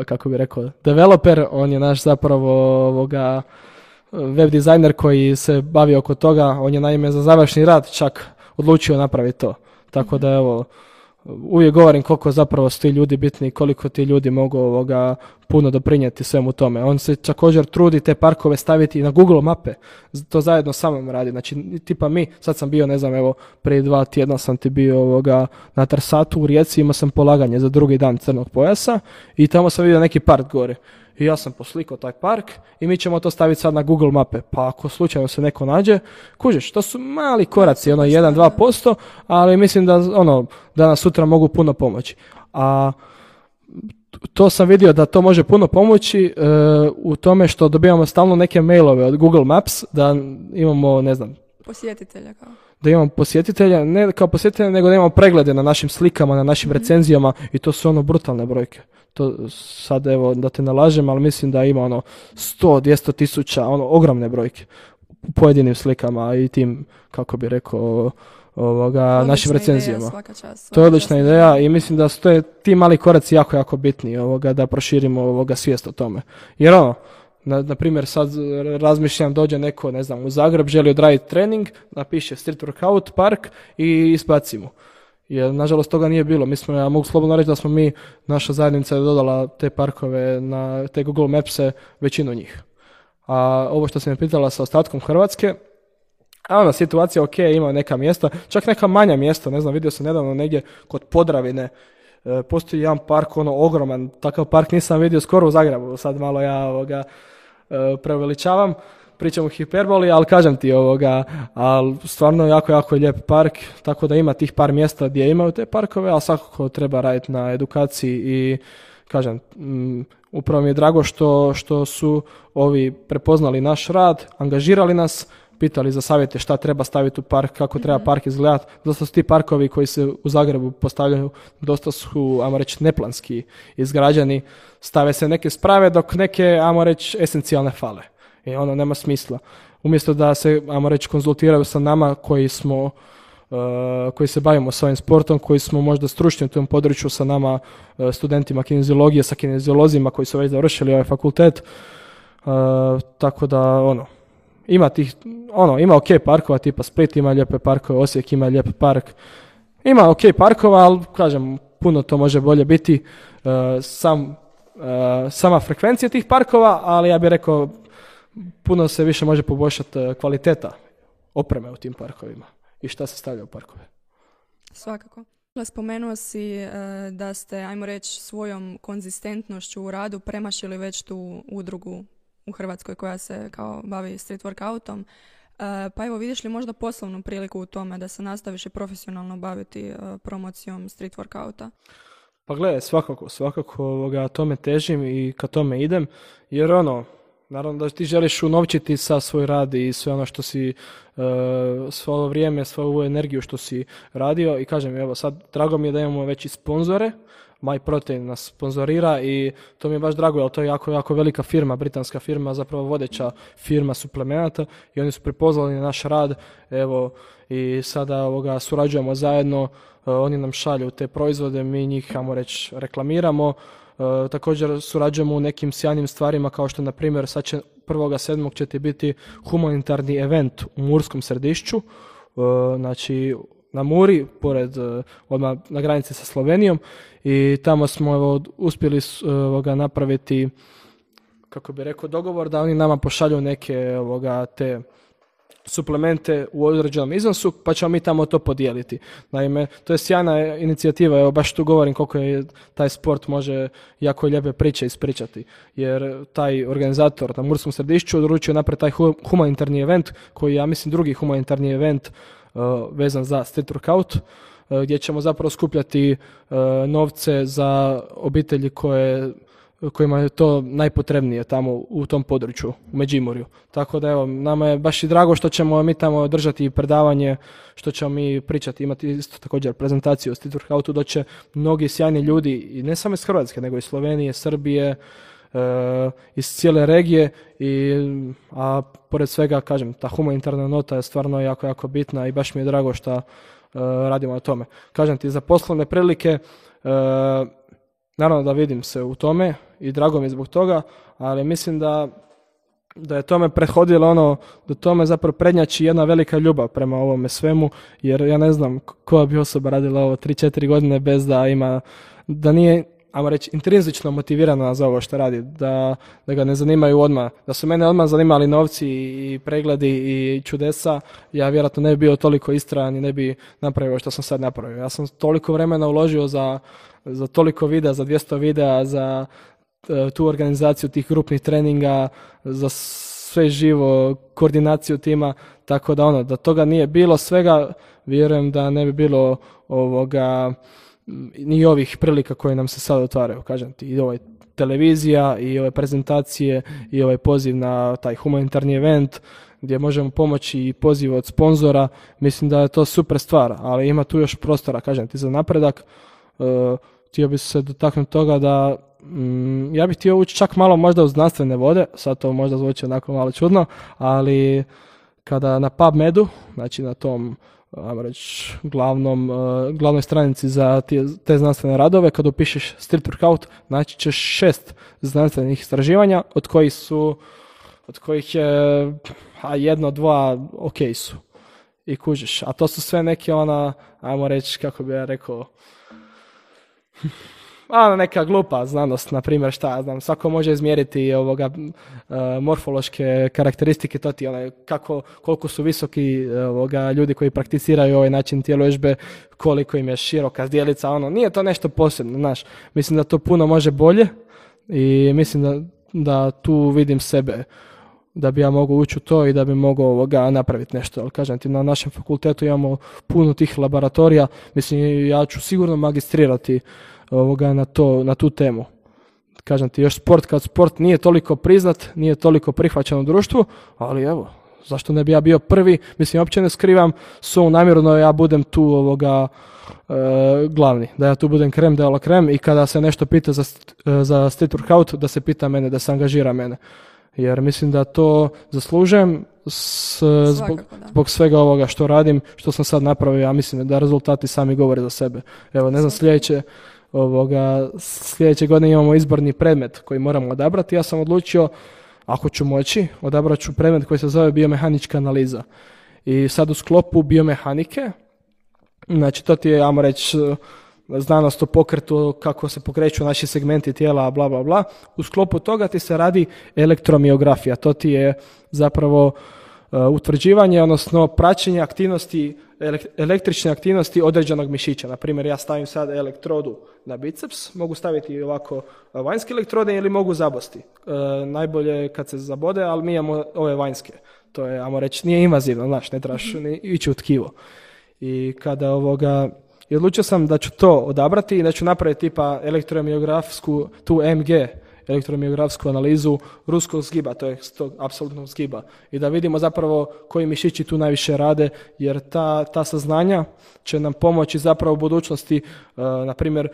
kako bi rekao, developer, on je naš zapravo ovoga web dizajner koji se bavi oko toga, on je naime za završni rad čak odlučio napraviti to. Tako da evo, uvijek govorim koliko zapravo su ti ljudi bitni i koliko ti ljudi mogu ovoga puno doprinijeti svemu tome. On se također trudi te parkove staviti na Google mape, to zajedno sa mnom radi. Znači, tipa mi, sad sam bio, ne znam, evo, prije dva tjedna sam ti bio ovoga, na Trsatu u Rijeci, imao sam polaganje za drugi dan crnog pojasa i tamo sam vidio neki park gore. I ja sam poslikao taj park i mi ćemo to staviti sad na Google mape. Pa ako slučajno se neko nađe, kužiš, to su mali koraci, ono 1-2%, ali mislim da ono, danas sutra mogu puno pomoći. A to sam vidio da to može puno pomoći e, u tome što dobivamo stalno neke mailove od Google Maps da imamo, ne znam, posjetitelja kao da imamo posjetitelja, ne kao posjetitelja, nego da imamo preglede na našim slikama, na našim recenzijama i to su ono brutalne brojke. To sad evo da te nalažem, ali mislim da ima ono 100, 200 tisuća, ono ogromne brojke u pojedinim slikama i tim, kako bi rekao, ovoga, našim recenzijama. to je odlična ideja i mislim da su to ti mali koraci jako, jako bitni ovoga, da proširimo ovoga svijest o tome. Jer ono, na, na primjer sad razmišljam dođe neko, ne znam, u Zagreb, želi odraditi trening, napiše street workout park i ispacimo. Jer nažalost toga nije bilo. Mi smo, ja mogu slobodno reći da smo mi, naša zajednica je dodala te parkove na te Google Mapse, većinu njih. A ovo što sam me pitala sa ostatkom Hrvatske, a ona situacija ok, ima neka mjesta, čak neka manja mjesta, ne znam, vidio sam nedavno negdje kod Podravine, e, postoji jedan park, ono ogroman, takav park nisam vidio skoro u Zagrebu, sad malo ja ovoga e, preuveličavam, pričam u hiperboli, ali kažem ti ovoga, ali stvarno jako, jako je lijep park, tako da ima tih par mjesta gdje imaju te parkove, ali svakako treba raditi na edukaciji i kažem, mm, upravo mi je drago što, što su ovi prepoznali naš rad, angažirali nas, pitali za savjete šta treba staviti u park, kako treba mhm. park izgledati. Dosta su ti parkovi koji se u Zagrebu postavljaju, dosta su, ajmo reći, neplanski izgrađeni. Stave se neke sprave, dok neke, ajmo reći, esencijalne fale. I ono nema smisla. Umjesto da se, ajmo reći, konzultiraju sa nama koji smo Uh, koji se bavimo s ovim sportom, koji smo možda stručni u tom području sa nama uh, studentima kineziologije, sa kineziolozima koji su već završili ovaj fakultet. Uh, tako da, ono, ima tih, ono, ima ok parkova, tipa Split ima lijepe parkove, Osijek ima lijep park. Ima ok parkova, ali kažem, puno to može bolje biti. sam, sama frekvencija tih parkova, ali ja bih rekao puno se više može poboljšati kvaliteta opreme u tim parkovima i šta se stavlja u parkove. Svakako. Spomenuo si e, da ste, ajmo reći, svojom konzistentnošću u radu premašili već tu udrugu u Hrvatskoj koja se kao bavi street workoutom. E, pa evo, vidiš li možda poslovnu priliku u tome da se nastaviš i profesionalno baviti e, promocijom street workouta? Pa gledaj, svakako, svakako ovoga, tome težim i ka tome idem, jer ono, Naravno da ti želiš unovčiti sa svoj rad i sve ono što si, uh, svo vrijeme, svu ovu energiju što si radio. I kažem, evo sad, drago mi je da imamo već i sponzore, MyProtein nas sponzorira i to mi je baš drago, jer to je jako, jako velika firma, britanska firma, zapravo vodeća firma suplemenata i oni su prepoznali naš rad, evo, i sada ovoga, surađujemo zajedno, uh, oni nam šalju te proizvode, mi njih, ajmo reći, reklamiramo, E, također surađujemo u nekim sjajnim stvarima kao što na primjer sad će 1.7. ćete biti humanitarni event u Murskom središću, e, znači na Muri, pored e, odmah na granici sa Slovenijom i tamo smo evo, uspjeli ovoga, napraviti kako bi rekao dogovor da oni nama pošalju neke ovoga, te suplemente u određenom iznosu, pa ćemo mi tamo to podijeliti. Naime, to je sjajna inicijativa, evo baš tu govorim koliko je taj sport može jako lijepe priče ispričati, jer taj organizator na Murskom središću odručio napraviti taj humanitarni event, koji ja mislim, drugi humanitarni event uh, vezan za street workout, uh, gdje ćemo zapravo skupljati uh, novce za obitelji koje kojima je to najpotrebnije tamo u tom području, u Međimurju. Tako da evo, nama je baš i drago što ćemo mi tamo držati predavanje, što ćemo mi pričati, imati isto također prezentaciju o street workoutu, doće mnogi sjajni ljudi, i ne samo iz Hrvatske, nego iz Slovenije, Srbije, e, iz cijele regije, i, a pored svega, kažem, ta humanitarna nota je stvarno jako, jako bitna i baš mi je drago što e, radimo na tome. Kažem ti, za poslovne prilike, e, naravno da vidim se u tome, i drago mi je zbog toga, ali mislim da da je tome prethodilo ono, da tome zapravo prednjači jedna velika ljubav prema ovome svemu, jer ja ne znam koja bi osoba radila ovo 3-4 godine bez da ima, da nije, ajmo reći, intrinzično motivirana za ovo što radi, da, da ga ne zanimaju odmah, da su mene odmah zanimali novci i pregledi i čudesa, ja vjerojatno ne bi bio toliko istrajan i ne bi napravio što sam sad napravio. Ja sam toliko vremena uložio za, za toliko videa, za 200 videa, za E, tu organizaciju tih grupnih treninga, za sve živo, koordinaciju tima, tako da ono, da toga nije bilo svega, vjerujem da ne bi bilo ovoga ni ovih prilika koje nam se sad otvaraju, kažem ti, i ovaj televizija i ove prezentacije i ovaj poziv na taj humanitarni event gdje možemo pomoći i poziv od sponzora, mislim da je to super stvar, ali ima tu još prostora, kažem ti, za napredak. Htio bi se dotaknuti toga da Mm, ja bih htio ući čak malo možda u znanstvene vode, sad to možda zvuči onako malo čudno, ali kada na PubMedu, znači na tom ajmo reći, glavnom, uh, glavnoj stranici za te, te znanstvene radove, kad upišeš street workout, naći ćeš šest znanstvenih istraživanja, od kojih su, od kojih je, a jedno, dva, ok su. I kužiš. A to su sve neke ona, ajmo reći, kako bi ja rekao, a neka glupa znanost, na primjer šta ja znam, svako može izmjeriti ovoga e, morfološke karakteristike, to ti onaj, kako, koliko su visoki e, ovoga, ljudi koji prakticiraju ovaj način tjeložbe, koliko im je široka zdjelica, ono, nije to nešto posebno, znaš, mislim da to puno može bolje i mislim da, da tu vidim sebe da bi ja mogao ući u to i da bi mogao ovoga napraviti nešto. Ali kažem ti, na našem fakultetu imamo puno tih laboratorija, mislim ja ću sigurno magistrirati ovoga na, to, na tu temu. Kažem ti, još sport kad sport nije toliko priznat, nije toliko prihvaćen u društvu, ali evo, zašto ne bi ja bio prvi, mislim, uopće ne skrivam su namjerno ja budem tu ovoga e, glavni, da ja tu budem krem de la krem i kada se nešto pita za, e, za street workout, da se pita mene, da se angažira mene. Jer mislim da to zaslužujem s, zbog, zbog, svega ovoga što radim, što sam sad napravio, ja mislim da rezultati sami govore za sebe. Evo, ne znam, sljedeće, ovoga, sljedeće godine imamo izborni predmet koji moramo odabrati. Ja sam odlučio, ako ću moći, odabrat ću predmet koji se zove biomehanička analiza. I sad u sklopu biomehanike, znači to ti je, ajmo reći, znanost o pokretu, kako se pokreću naši segmenti tijela, bla, bla, bla. U sklopu toga ti se radi elektromiografija. To ti je zapravo e, utvrđivanje, odnosno praćenje aktivnosti, električne aktivnosti određenog mišića. Na primjer, ja stavim sad elektrodu na biceps, mogu staviti ovako vanjske elektrode ili mogu zabosti. E, najbolje kad se zabode, ali mi imamo ove vanjske. To je, ajmo reći, nije invazivno, znaš, ne trebaš ni ići u tkivo. I kada ovoga, i odlučio sam da ću to odabrati i da ću napraviti tipa elektromiografsku, tu MG, elektromiografsku analizu ruskog zgiba, to je tog apsolutnog zgiba. I da vidimo zapravo koji mišići tu najviše rade, jer ta, ta saznanja će nam pomoći zapravo u budućnosti, uh, na primjer, e,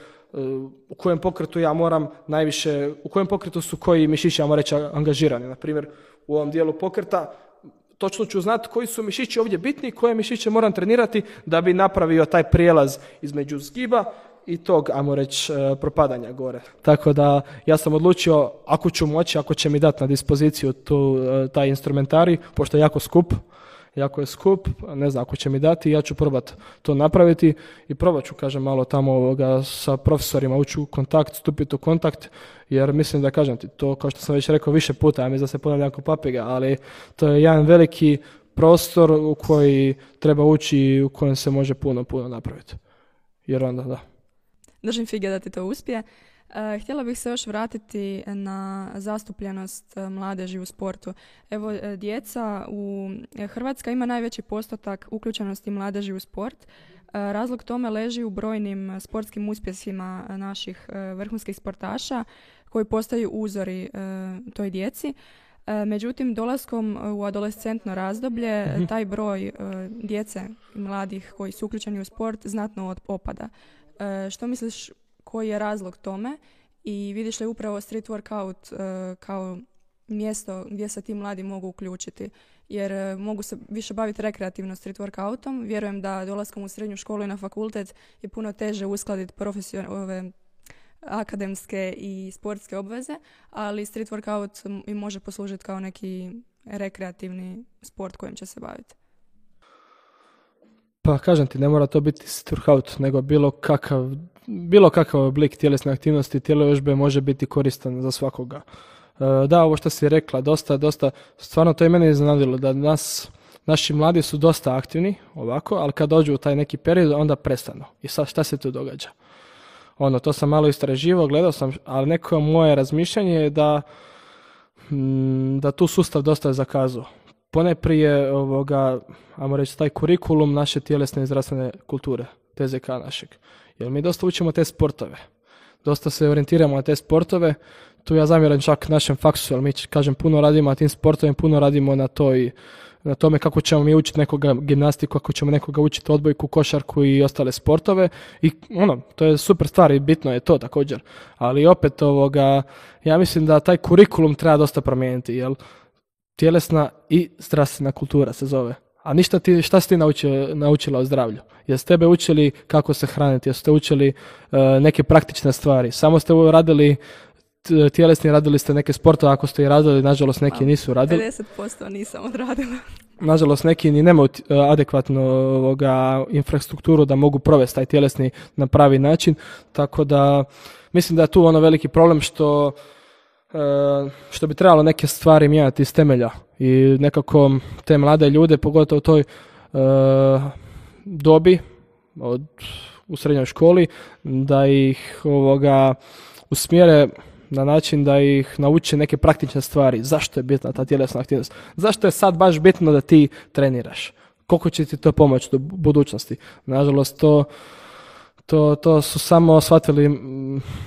u kojem pokretu ja moram najviše, u kojem pokretu su koji mišići, ja moram reći, angažirani. Na primjer, u ovom dijelu pokreta točno ću znati koji su mišići ovdje bitni i koje mišiće moram trenirati da bi napravio taj prijelaz između zgiba i tog, ajmo reći, e, propadanja gore. Tako da ja sam odlučio, ako ću moći, ako će mi dati na dispoziciju tu, e, taj instrumentari, pošto je jako skup, jako je skup, ne znam ako će mi dati, ja ću probati to napraviti i probat ću, kažem, malo tamo ovoga, sa profesorima ući u kontakt, stupiti u kontakt, jer mislim da, kažem ti, to kao što sam već rekao više puta, ja mislim da se ponavljam jako papiga, ali to je jedan veliki prostor u koji treba ući i u kojem se može puno, puno napraviti. Jer onda, da. Držim fige da ti to uspije. E, htjela bih se još vratiti na zastupljenost e, mladeži u sportu. Evo, e, djeca u Hrvatska ima najveći postotak uključenosti mladeži u sport. Razlog tome leži u brojnim sportskim uspjesima naših vrhunskih sportaša koji postaju uzori toj djeci. Međutim, dolaskom u adolescentno razdoblje mhm. taj broj djece i mladih koji su uključeni u sport znatno opada. Što misliš koji je razlog tome i vidiš li upravo street workout uh, kao mjesto gdje se ti mladi mogu uključiti jer uh, mogu se više baviti rekreativno street workoutom. Vjerujem da dolaskom u srednju školu i na fakultet je puno teže uskladiti ove akademske i sportske obveze, ali street workout im može poslužiti kao neki rekreativni sport kojim će se baviti. Pa kažem ti, ne mora to biti workout, nego bilo kakav, bilo kakav oblik tjelesne aktivnosti, tjelovježbe može biti koristan za svakoga. E, da, ovo što si rekla, dosta, dosta, stvarno to je mene iznenadilo, da nas, naši mladi su dosta aktivni ovako, ali kad dođu u taj neki period, onda prestanu. I sad šta se tu događa? Ono, to sam malo istraživao, gledao sam, ali neko moje razmišljanje je da, mm, da tu sustav dosta je zakazao pone prije ovoga, ajmo reći, taj kurikulum naše tjelesne i zdravstvene kulture, TZK našeg. Jer mi dosta učimo te sportove. Dosta se orijentiramo na te sportove. Tu ja zamjeram čak našem faksu, jer mi, kažem, puno radimo na tim sportovima, puno radimo na toj na tome kako ćemo mi učiti nekoga gimnastiku, kako ćemo nekoga učiti odbojku, košarku i ostale sportove i ono, to je super stvar i bitno je to također. Ali opet ovoga, ja mislim da taj kurikulum treba dosta promijeniti, jel tjelesna i zdravstvena kultura se zove. A ništa ti, šta si ti naučila o zdravlju? Jeste tebe učili kako se hraniti? Jeste učili uh, neke praktične stvari? Samo ste radili tjelesni, radili ste neke sportove, ako ste i radili, nažalost neki nisu radili. 50% nisam odradila. Nažalost neki ni nemaju adekvatnu ovoga, infrastrukturu da mogu provesti taj tjelesni na pravi način, tako da mislim da je tu ono veliki problem što e, što bi trebalo neke stvari mijenjati iz temelja i nekako te mlade ljude, pogotovo u toj e, dobi od, u srednjoj školi, da ih ovoga usmjere na način da ih nauče neke praktične stvari. Zašto je bitna ta tjelesna aktivnost? Zašto je sad baš bitno da ti treniraš? Koliko će ti to pomoći do budućnosti? Nažalost, to, to, to su samo shvatili,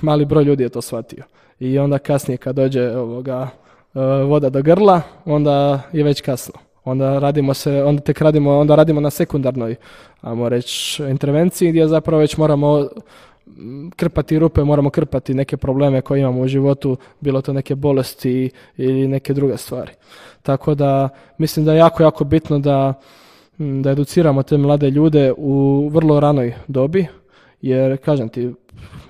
mali broj ljudi je to shvatio. I onda kasnije kad dođe ovoga, e, voda do grla, onda je već kasno. Onda radimo se, onda tek radimo, onda radimo na sekundarnoj, ajmo reći, intervenciji gdje zapravo već moramo krpati rupe, moramo krpati neke probleme koje imamo u životu, bilo to neke bolesti ili neke druge stvari. Tako da mislim da je jako, jako bitno da, da educiramo te mlade ljude u vrlo ranoj dobi, jer kažem ti,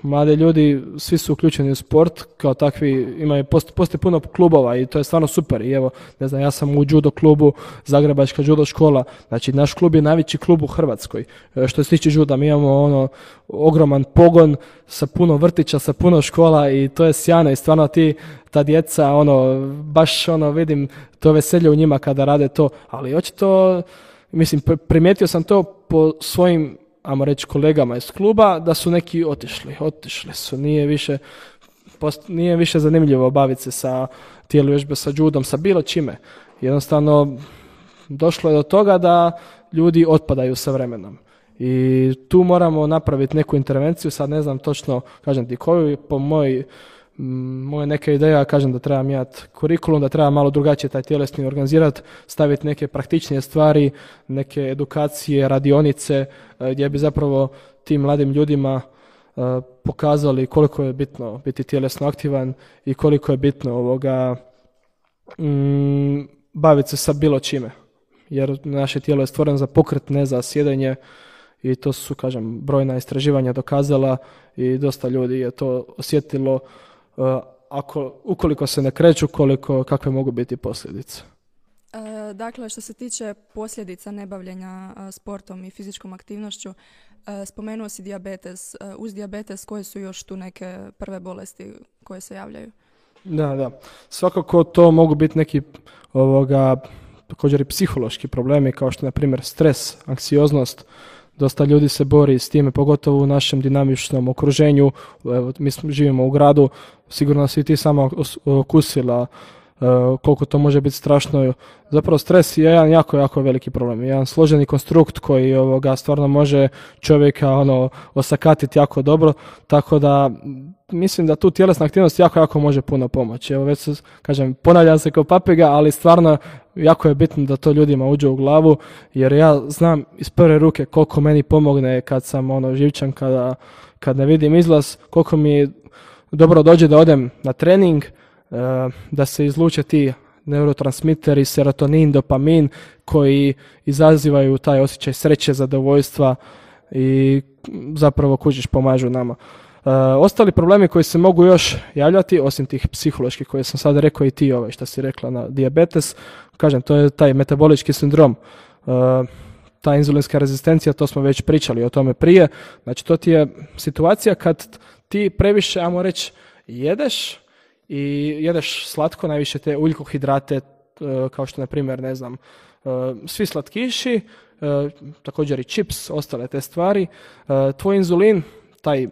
mlade ljudi, svi su uključeni u sport, kao takvi, imaju, postoji puno klubova i to je stvarno super. I evo, ne znam, ja sam u judo klubu, Zagrebačka judo škola, znači naš klub je najveći klub u Hrvatskoj. E, što se tiče juda, mi imamo ono ogroman pogon sa puno vrtića, sa puno škola i to je sjajno i stvarno ti, ta djeca, ono, baš ono, vidim to veselje u njima kada rade to, ali očito, mislim, primijetio sam to po svojim ajmo reći, kolegama iz kluba, da su neki otišli. Otišli su, nije više, post, nije više zanimljivo baviti se sa tijelu vježbe, sa judom, sa bilo čime. Jednostavno, došlo je do toga da ljudi otpadaju sa vremenom. I tu moramo napraviti neku intervenciju, sad ne znam točno, kažem ti koju, po moj moja neka ideja, kažem da treba mijenjati kurikulum, da treba malo drugačije taj tjelesni organizirati, staviti neke praktičnije stvari, neke edukacije, radionice, e, gdje bi zapravo tim mladim ljudima e, pokazali koliko je bitno biti tjelesno aktivan i koliko je bitno ovoga mm, baviti se sa bilo čime. Jer naše tijelo je stvoreno za pokret, ne za sjedenje i to su, kažem, brojna istraživanja dokazala i dosta ljudi je to osjetilo ako, ukoliko se ne kreću, koliko, kakve mogu biti posljedice? E, dakle, što se tiče posljedica nebavljenja e, sportom i fizičkom aktivnošću, spomenuo si dijabetes. Uz dijabetes koje su još tu neke prve bolesti koje se javljaju? Da, da. Svakako to mogu biti neki ovoga, također i psihološki problemi kao što je na primjer stres, anksioznost, dosta ljudi se bori s time, pogotovo u našem dinamičnom okruženju. Evo, mi živimo u gradu, sigurno si ti sama okusila koliko to može biti strašno. Zapravo stres je jedan jako, jako veliki problem. Jedan složeni konstrukt koji ovoga stvarno može čovjeka ono osakatiti jako dobro, tako da mislim da tu tjelesna aktivnost jako, jako može puno pomoći. Evo već kažem, ponavljam se kao papiga, ali stvarno jako je bitno da to ljudima uđe u glavu, jer ja znam iz prve ruke koliko meni pomogne kad sam ono živčan, kada, kad ne vidim izlaz, koliko mi dobro dođe da odem na trening, e, da se izluče ti neurotransmiteri, serotonin, dopamin koji izazivaju taj osjećaj sreće, zadovoljstva i zapravo kužiš pomažu nama. E, ostali problemi koji se mogu još javljati, osim tih psiholoških koje sam sad rekao i ti ovaj što si rekla na diabetes, kažem to je taj metabolički sindrom. E, ta inzulinska rezistencija, to smo već pričali o tome prije. Znači to ti je situacija kad ti previše, ajmo reći, jedeš i jedeš slatko, najviše te uljkohidrate, e, kao što na primjer, ne znam, svi slatkiši, također i čips, ostale te stvari. Tvoj inzulin taj,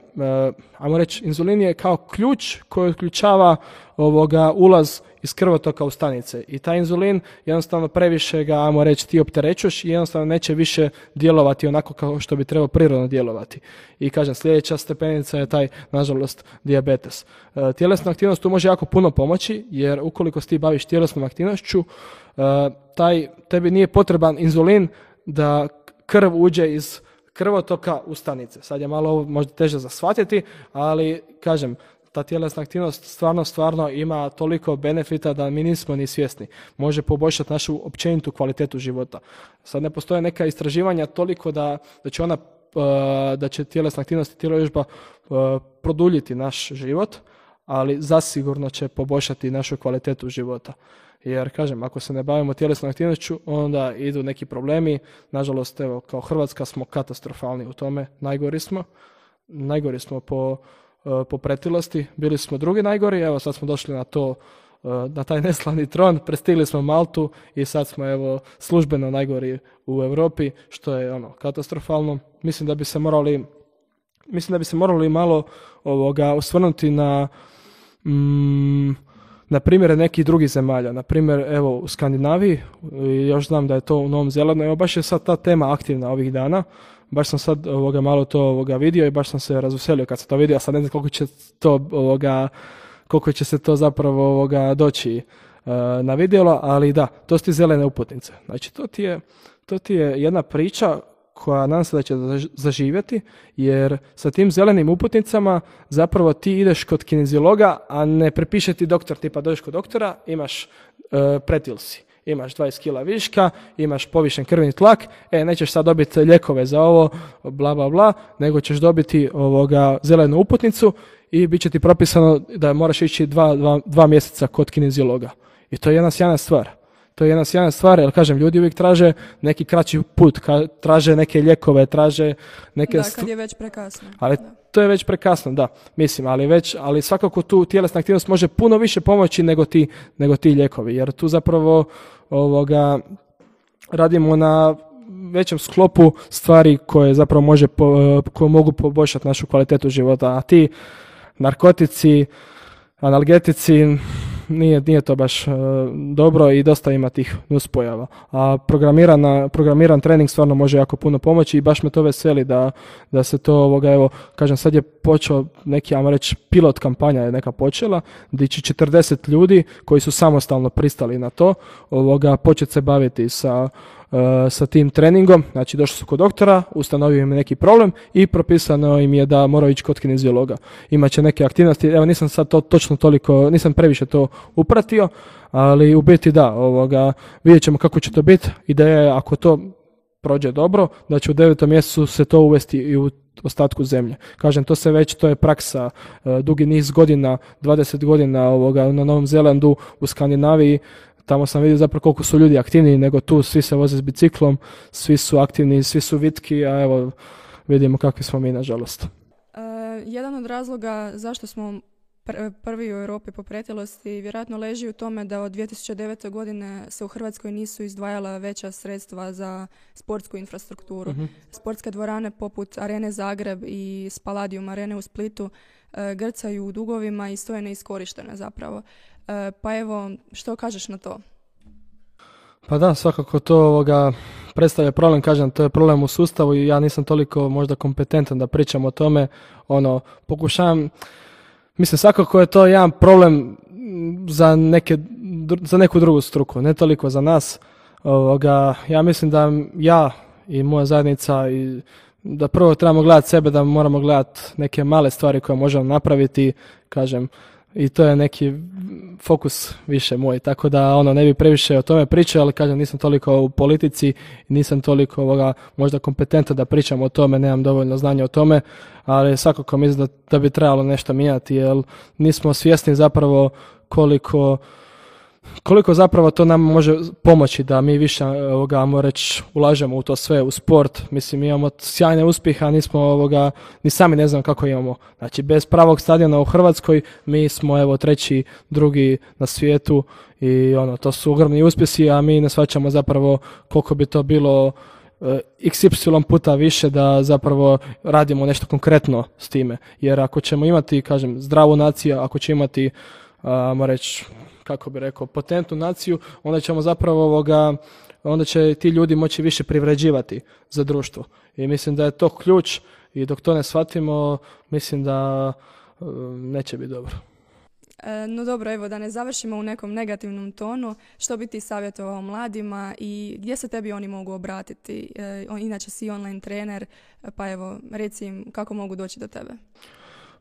ajmo reći, inzulin je kao ključ koji otključava ovoga ulaz iz krvotoka u stanice. I taj inzulin jednostavno previše ga, ajmo reći, ti opterećuješ i jednostavno neće više djelovati onako kao što bi trebao prirodno djelovati. I kažem, sljedeća stepenica je taj, nažalost, dijabetes. Uh, tjelesna aktivnost tu može jako puno pomoći, jer ukoliko ti baviš tjelesnom aktivnošću, uh, taj, tebi nije potreban inzulin da krv uđe iz krvotoka u stanice. Sad je malo ovo možda teže za shvatiti, ali kažem, ta tjelesna aktivnost stvarno, stvarno ima toliko benefita da mi nismo ni svjesni. Može poboljšati našu općenitu kvalitetu života. Sad ne postoje neka istraživanja toliko da, da će ona uh, da će tjelesna aktivnost i tjelovježba uh, produljiti naš život, ali zasigurno će poboljšati našu kvalitetu života. Jer, kažem, ako se ne bavimo tjelesnom aktivnošću, onda idu neki problemi. Nažalost, evo, kao Hrvatska smo katastrofalni u tome, najgori smo. Najgori smo po, e, po pretilosti, bili smo drugi najgori, evo sad smo došli na to e, na taj neslavni tron, prestigli smo Maltu i sad smo evo službeno najgori u Europi, što je ono katastrofalno. Mislim da bi se morali mislim da bi se morali malo ovoga osvrnuti na mm, na primjer nekih drugih zemalja. Na primjer, evo u Skandinaviji, još znam da je to u Novom Zelandu, evo baš je sad ta tema aktivna ovih dana. Baš sam sad ovoga, malo to ovoga vidio i baš sam se razveselio kad sam to vidio, a sad ne znam koliko će to ovoga, koliko će se to zapravo ovoga doći uh, na vidjelo, ali da, to su ti zelene uputnice. Znači to ti je, to ti je jedna priča koja nadam se da će zaživjeti, jer sa tim zelenim uputnicama zapravo ti ideš kod kineziologa, a ne prepiše ti doktor, tipa dođeš kod doktora, imaš e, pretil si, imaš 20 kila viška, imaš povišen krvni tlak, e, nećeš sad dobiti lijekove za ovo, bla, bla, bla, nego ćeš dobiti ovoga zelenu uputnicu i bit će ti propisano da moraš ići dva, dva, dva mjeseca kod kineziologa. I to je jedna sjajna stvar. To je jedna sjajna stvar, jer kažem, ljudi uvijek traže neki kraći put, traže neke ljekove, traže neke... Da, kad je već prekasno. Ali to je već prekasno, da, mislim, ali već, ali svakako tu tjelesna aktivnost može puno više pomoći nego ti, nego ti ljekovi, jer tu zapravo ovoga, radimo na većem sklopu stvari koje zapravo može, koje mogu poboljšati našu kvalitetu života, a ti narkotici, analgetici, nije, nije to baš e, dobro i dosta ima tih nuspojava. A programiran trening stvarno može jako puno pomoći i baš me to veseli da, da se to, ovoga, evo, kažem, sad je počeo neki, ajmo reći, pilot kampanja je neka počela, gdje će 40 ljudi koji su samostalno pristali na to, ovoga, početi se baviti sa sa tim treningom, znači došli su kod doktora, ustanovio im neki problem i propisano im je da moraju ići kod kineziologa. Imaće neke aktivnosti, evo nisam sad to točno toliko, nisam previše to upratio, ali u biti da, ovoga, vidjet ćemo kako će to biti. Ideja je ako to prođe dobro, da će u devetom mjesecu se to uvesti i u ostatku zemlje. Kažem, to se već, to je praksa e, dugi niz godina, 20 godina ovoga, na Novom Zelandu, u Skandinaviji, Tamo sam vidio zapravo koliko su ljudi aktivniji nego tu, svi se voze s biciklom, svi su aktivni, svi su vitki, a evo vidimo kakvi smo mi nažalost. E, jedan od razloga zašto smo prvi u Europi po pretilosti vjerojatno leži u tome da od 2009. godine se u Hrvatskoj nisu izdvajala veća sredstva za sportsku infrastrukturu. uh Sportske dvorane poput Arene Zagreb i Spaladium Arene u Splitu e, grcaju u dugovima i stoje neiskorištene zapravo. E, pa evo, što kažeš na to? Pa da, svakako to ovoga predstavlja problem, kažem, to je problem u sustavu i ja nisam toliko možda kompetentan da pričam o tome. Ono, pokušavam, mislim, svakako je to jedan problem za, neke, za neku drugu struku, ne toliko za nas. Ovoga, ja mislim da ja i moja zajednica i da prvo trebamo gledati sebe, da moramo gledati neke male stvari koje možemo napraviti, kažem, i to je neki fokus više moj, tako da ono ne bi previše o tome pričao, ali kažem nisam toliko u politici, nisam toliko ovoga, možda kompetentan da pričam o tome, nemam dovoljno znanja o tome, ali svakako mislim da, da bi trebalo nešto mijenjati, jer nismo svjesni zapravo koliko koliko zapravo to nam može pomoći da mi više ovoga, reći, ulažemo u to sve, u sport. Mislim, imamo sjajne uspjehe, a nismo ovoga, ni sami ne znam kako imamo. Znači, bez pravog stadiona u Hrvatskoj mi smo evo treći, drugi na svijetu i ono, to su ogromni uspjesi, a mi ne shvaćamo zapravo koliko bi to bilo eh, XY puta više da zapravo radimo nešto konkretno s time. Jer ako ćemo imati, kažem, zdravu naciju, ako ćemo imati, ajmo reći, kako bi rekao, potentnu naciju, onda ćemo zapravo ovoga, onda će ti ljudi moći više privređivati za društvo. I mislim da je to ključ i dok to ne shvatimo, mislim da e, neće biti dobro. E, no dobro, evo da ne završimo u nekom negativnom tonu, što bi ti savjetovao mladima i gdje se tebi oni mogu obratiti? E, inače si online trener, pa evo reci im kako mogu doći do tebe.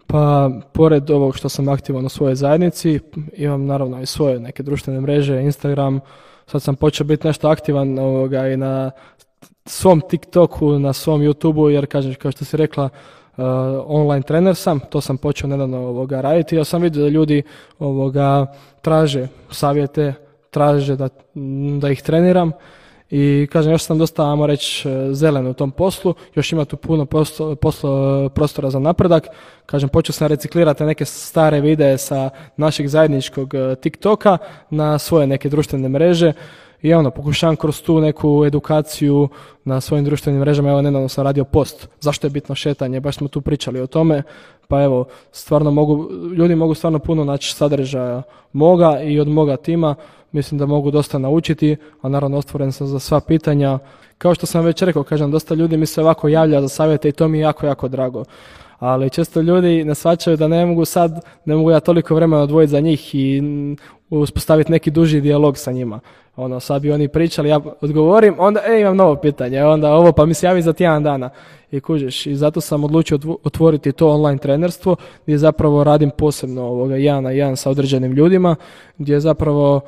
Pa, pored ovog što sam aktivan u svojoj zajednici, imam naravno i svoje neke društvene mreže, Instagram, sad sam počeo biti nešto aktivan ovoga, i na svom TikToku, na svom YouTubeu, jer kažem, kao što si rekla, online trener sam, to sam počeo nedavno ovoga raditi. Ja sam vidio da ljudi ovoga traže savjete, traže da, da ih treniram i kažem još sam dosta, ajmo reći, zelen u tom poslu, još ima tu puno poslo, prostora za napredak. Kažem, počeo sam reciklirati neke stare videe sa našeg zajedničkog e, TikToka na svoje neke društvene mreže. I ono, pokušavam kroz tu neku edukaciju na svojim društvenim mrežama, evo nedavno sam radio post, zašto je bitno šetanje, baš smo tu pričali o tome, pa evo, stvarno mogu, ljudi mogu stvarno puno naći sadržaja moga i od moga tima, mislim da mogu dosta naučiti, a naravno otvoren sam za sva pitanja. Kao što sam već rekao, kažem, dosta ljudi mi se ovako javlja za savjete i to mi je jako, jako drago. Ali često ljudi ne shvaćaju da ne mogu sad, ne mogu ja toliko vremena odvojiti za njih i uspostaviti neki duži dijalog sa njima. Ono, sad bi oni pričali, ja odgovorim, onda e, imam novo pitanje, onda ovo pa mi se javi za tjedan dana i kužiš. I zato sam odlučio otvoriti to online trenerstvo gdje zapravo radim posebno ovoga jedan na jedan sa određenim ljudima, gdje zapravo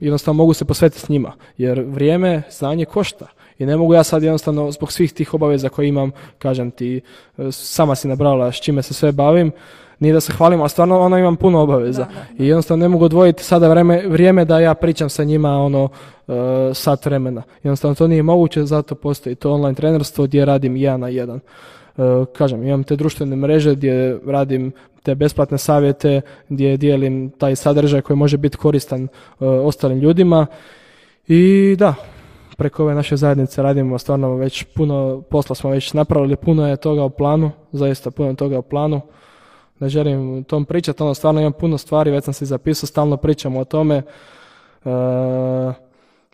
jednostavno mogu se posvetiti s njima, jer vrijeme, znanje košta. I ne mogu ja sad jednostavno zbog svih tih obaveza koje imam, kažem ti, e, sama si nabrala s čime se sve bavim, nije da se hvalim, ali stvarno ono imam puno obaveza. I jednostavno ne mogu odvojiti sada vreme, vrijeme da ja pričam sa njima ono uh, sat vremena. Jednostavno to nije moguće, zato postoji to online trenerstvo gdje radim jedan na jedan. Uh, kažem, imam te društvene mreže gdje radim te besplatne savjete, gdje dijelim taj sadržaj koji može biti koristan uh, ostalim ljudima. I da, preko ove naše zajednice radimo stvarno već puno posla smo već napravili, puno je toga u planu, zaista puno je toga u planu ne želim tom pričati, ono stvarno imam puno stvari, već sam se zapisao, stalno pričamo o tome. E,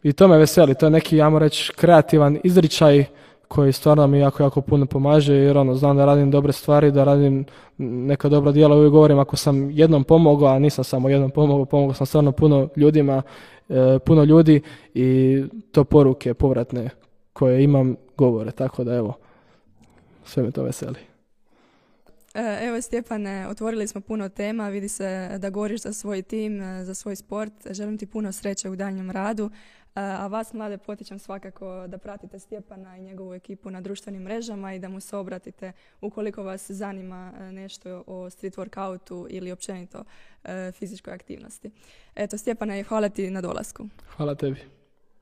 I to me veseli, to je neki, ja reći, kreativan izričaj koji stvarno mi jako, jako puno pomaže jer ono, znam da radim dobre stvari, da radim neka dobra djela, uvijek govorim ako sam jednom pomogao, a nisam samo jednom pomogao, pomogao sam stvarno puno ljudima, e, puno ljudi i to poruke povratne koje imam govore, tako da evo, sve me to veseli. E, evo Stjepane, otvorili smo puno tema, vidi se da goriš za svoj tim, e, za svoj sport. Želim ti puno sreće u daljnjem radu. E, a vas mlade potičem svakako da pratite Stjepana i njegovu ekipu na društvenim mrežama i da mu se obratite ukoliko vas zanima nešto o street workoutu ili općenito fizičkoj aktivnosti. Eto, Stjepane, hvala ti na dolasku. Hvala tebi.